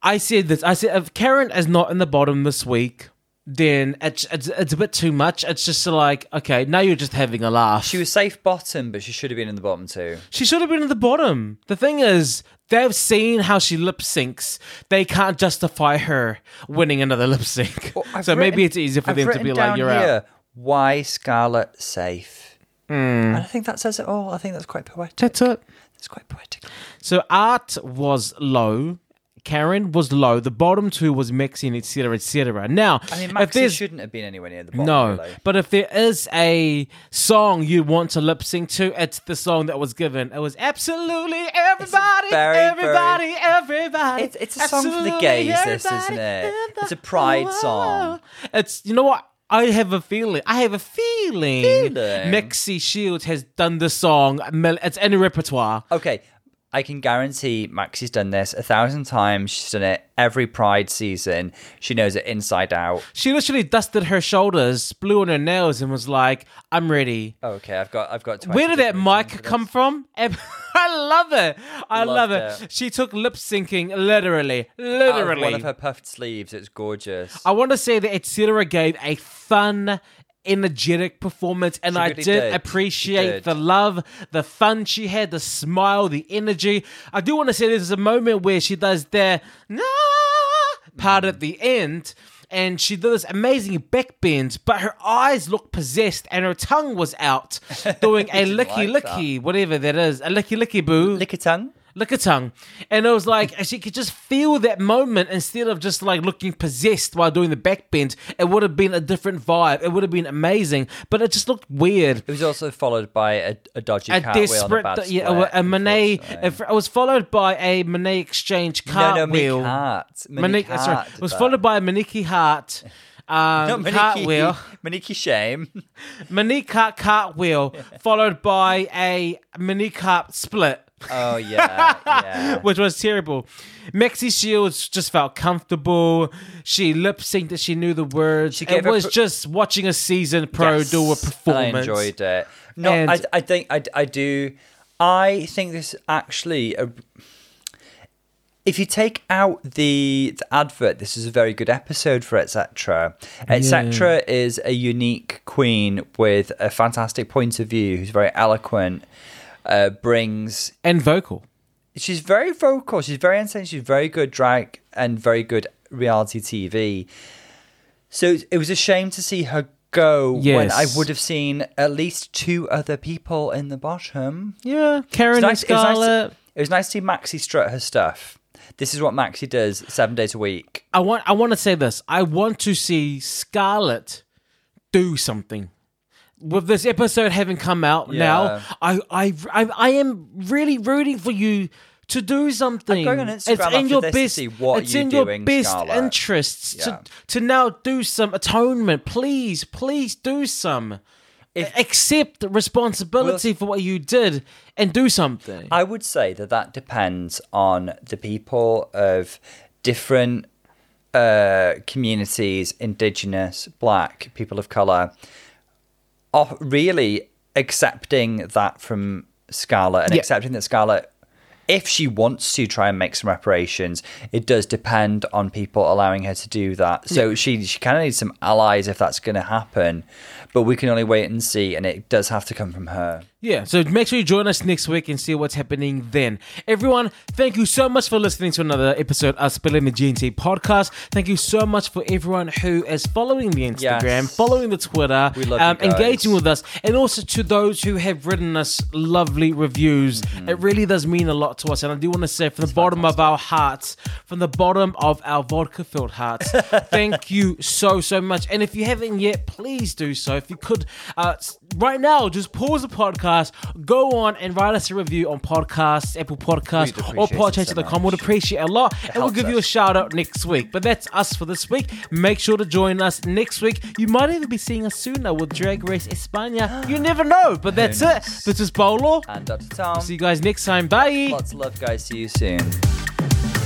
I said this. I said if Karen is not in the bottom this week, then it's it's, it's a bit too much. It's just like okay, now you're just having a laugh. She was safe bottom, but she should have been in the bottom too. She should have been in the bottom. The thing is, they've seen how she lip syncs. They can't justify her winning another lip sync. Well, so maybe it's easier for I've them to written be like, "You're out." Why Scarlet safe? Hmm. And I think that says it all. I think that's quite poetic. That's it. It's quite poetic. So art was low. Karen was low. The bottom two was Maxi, etc., etc. Now, I mean, if Maxi there's shouldn't have been anywhere near the bottom. no, really. but if there is a song you want to lip sync to, it's the song that was given. It was absolutely everybody, very, everybody, everybody. It's- it's a song for the gays, this, isn't it? It's a pride world. song. It's you know what. I have a feeling. I have a feeling. Feeling. Maxi Shields has done the song. It's in the repertoire. Okay, I can guarantee Maxi's done this a thousand times. She's done it every Pride season. She knows it inside out. She literally dusted her shoulders, blew on her nails, and was like, "I'm ready." Okay, I've got, I've got. 20 Where did that mic come from? [LAUGHS] I love it. I love it. it. She took lip syncing literally, Out of literally. one of her puffed sleeves. It's gorgeous. I want to say that Etc. gave a fun, energetic performance, and She I really did, did. Appreciate did. the love, the fun she had, the smile, the energy. I do want to say there's a moment where she does the nah part at the end. And she did this amazing back bend, but her eyes looked possessed and her tongue was out [LAUGHS] doing a licky like licky, whatever that is, a licky licky boo Lick a tongue. Lick a tongue. And it was like she could just feel that moment instead of just like looking possessed while doing the back bend. It would have been a different vibe. It would have been amazing, but it just looked weird. It was also followed by a, a dodgy A cartwheel and a desperate, yeah, a, Monet. It was followed by a Monet exchange no, cartwheel. no, Mick Hart. Monique, Monique sorry, Hart it was that. followed by a Monique Heart. Um, Monique, cartwheel, [LAUGHS] Monique Shame. Monique Heart cartwheel, [LAUGHS] followed by a Monique Heart split. Oh yeah, yeah. [LAUGHS] which was terrible. Maxi Shields just felt comfortable. She lip synced that she knew the words. She it was just watching a season pro Yes, do a performance. I enjoyed it. No, And- I, I think I, I do. I think this actually. A, if you take out the, the advert, this is a very good episode for etc. etc. is a unique queen with a fantastic point of view, who's very eloquent. Uh, brings and vocal. she's very vocal. She's very entertaining. She's very good drag and very good reality TV. So it was a shame to see her go when I would have seen at least two other people in the bottom. Yeah, Karen It nice- it was nice to- Scarlet. It was nice to see Maxi strut her stuff. This is what Maxi does seven days a week. I want. I want to say this. I want to see Scarlet do something. With this episode having come out Yeah. now, I, I, I, I am really rooting for you to do something. going on Instagram it's in your this to best. see what it's you're in your doing, best Scarlet. interests Yeah. to to now do some atonement. Please, please do some. Accept responsibility for what you did and do something. I would say that that depends on the people of different uh, communities, indigenous, black, people of color, are really accepting that from Scarlet and Yeah. accepting that Scarlet, if she wants to try and make some reparations, it does depend on people allowing her to do that. So she she kind of needs some allies if that's going to happen, but we can only wait and see, and it does have to come from her. Yeah, so make sure you join us next week and see what's happening then. Everyone, thank you so much for listening to another episode of Spilling the GNT podcast. Thank you so much for everyone who is following the Instagram, Yes. following the Twitter, um, engaging with us, and also to those who have written us lovely reviews. Mm-hmm. It really does mean a lot to us. And I do want to say from the bottom of our hearts, from the bottom of our vodka filled hearts, [LAUGHS] thank you so, so much. And if you haven't yet, please do so. If you could, uh, right now, just pause the podcast, go on and write us a review on podcasts, Apple Podcasts, or it so We'd appreciate it a lot. and we'll give you a shout out next week. But that's us for this week. Make sure to join us next week. You might even be seeing us sooner with Drag Race España. You [GASPS] never know. But that's it. This is Paolo. And Dr. Tom. See you guys next time. Bye. Lots of love, guys. See you soon.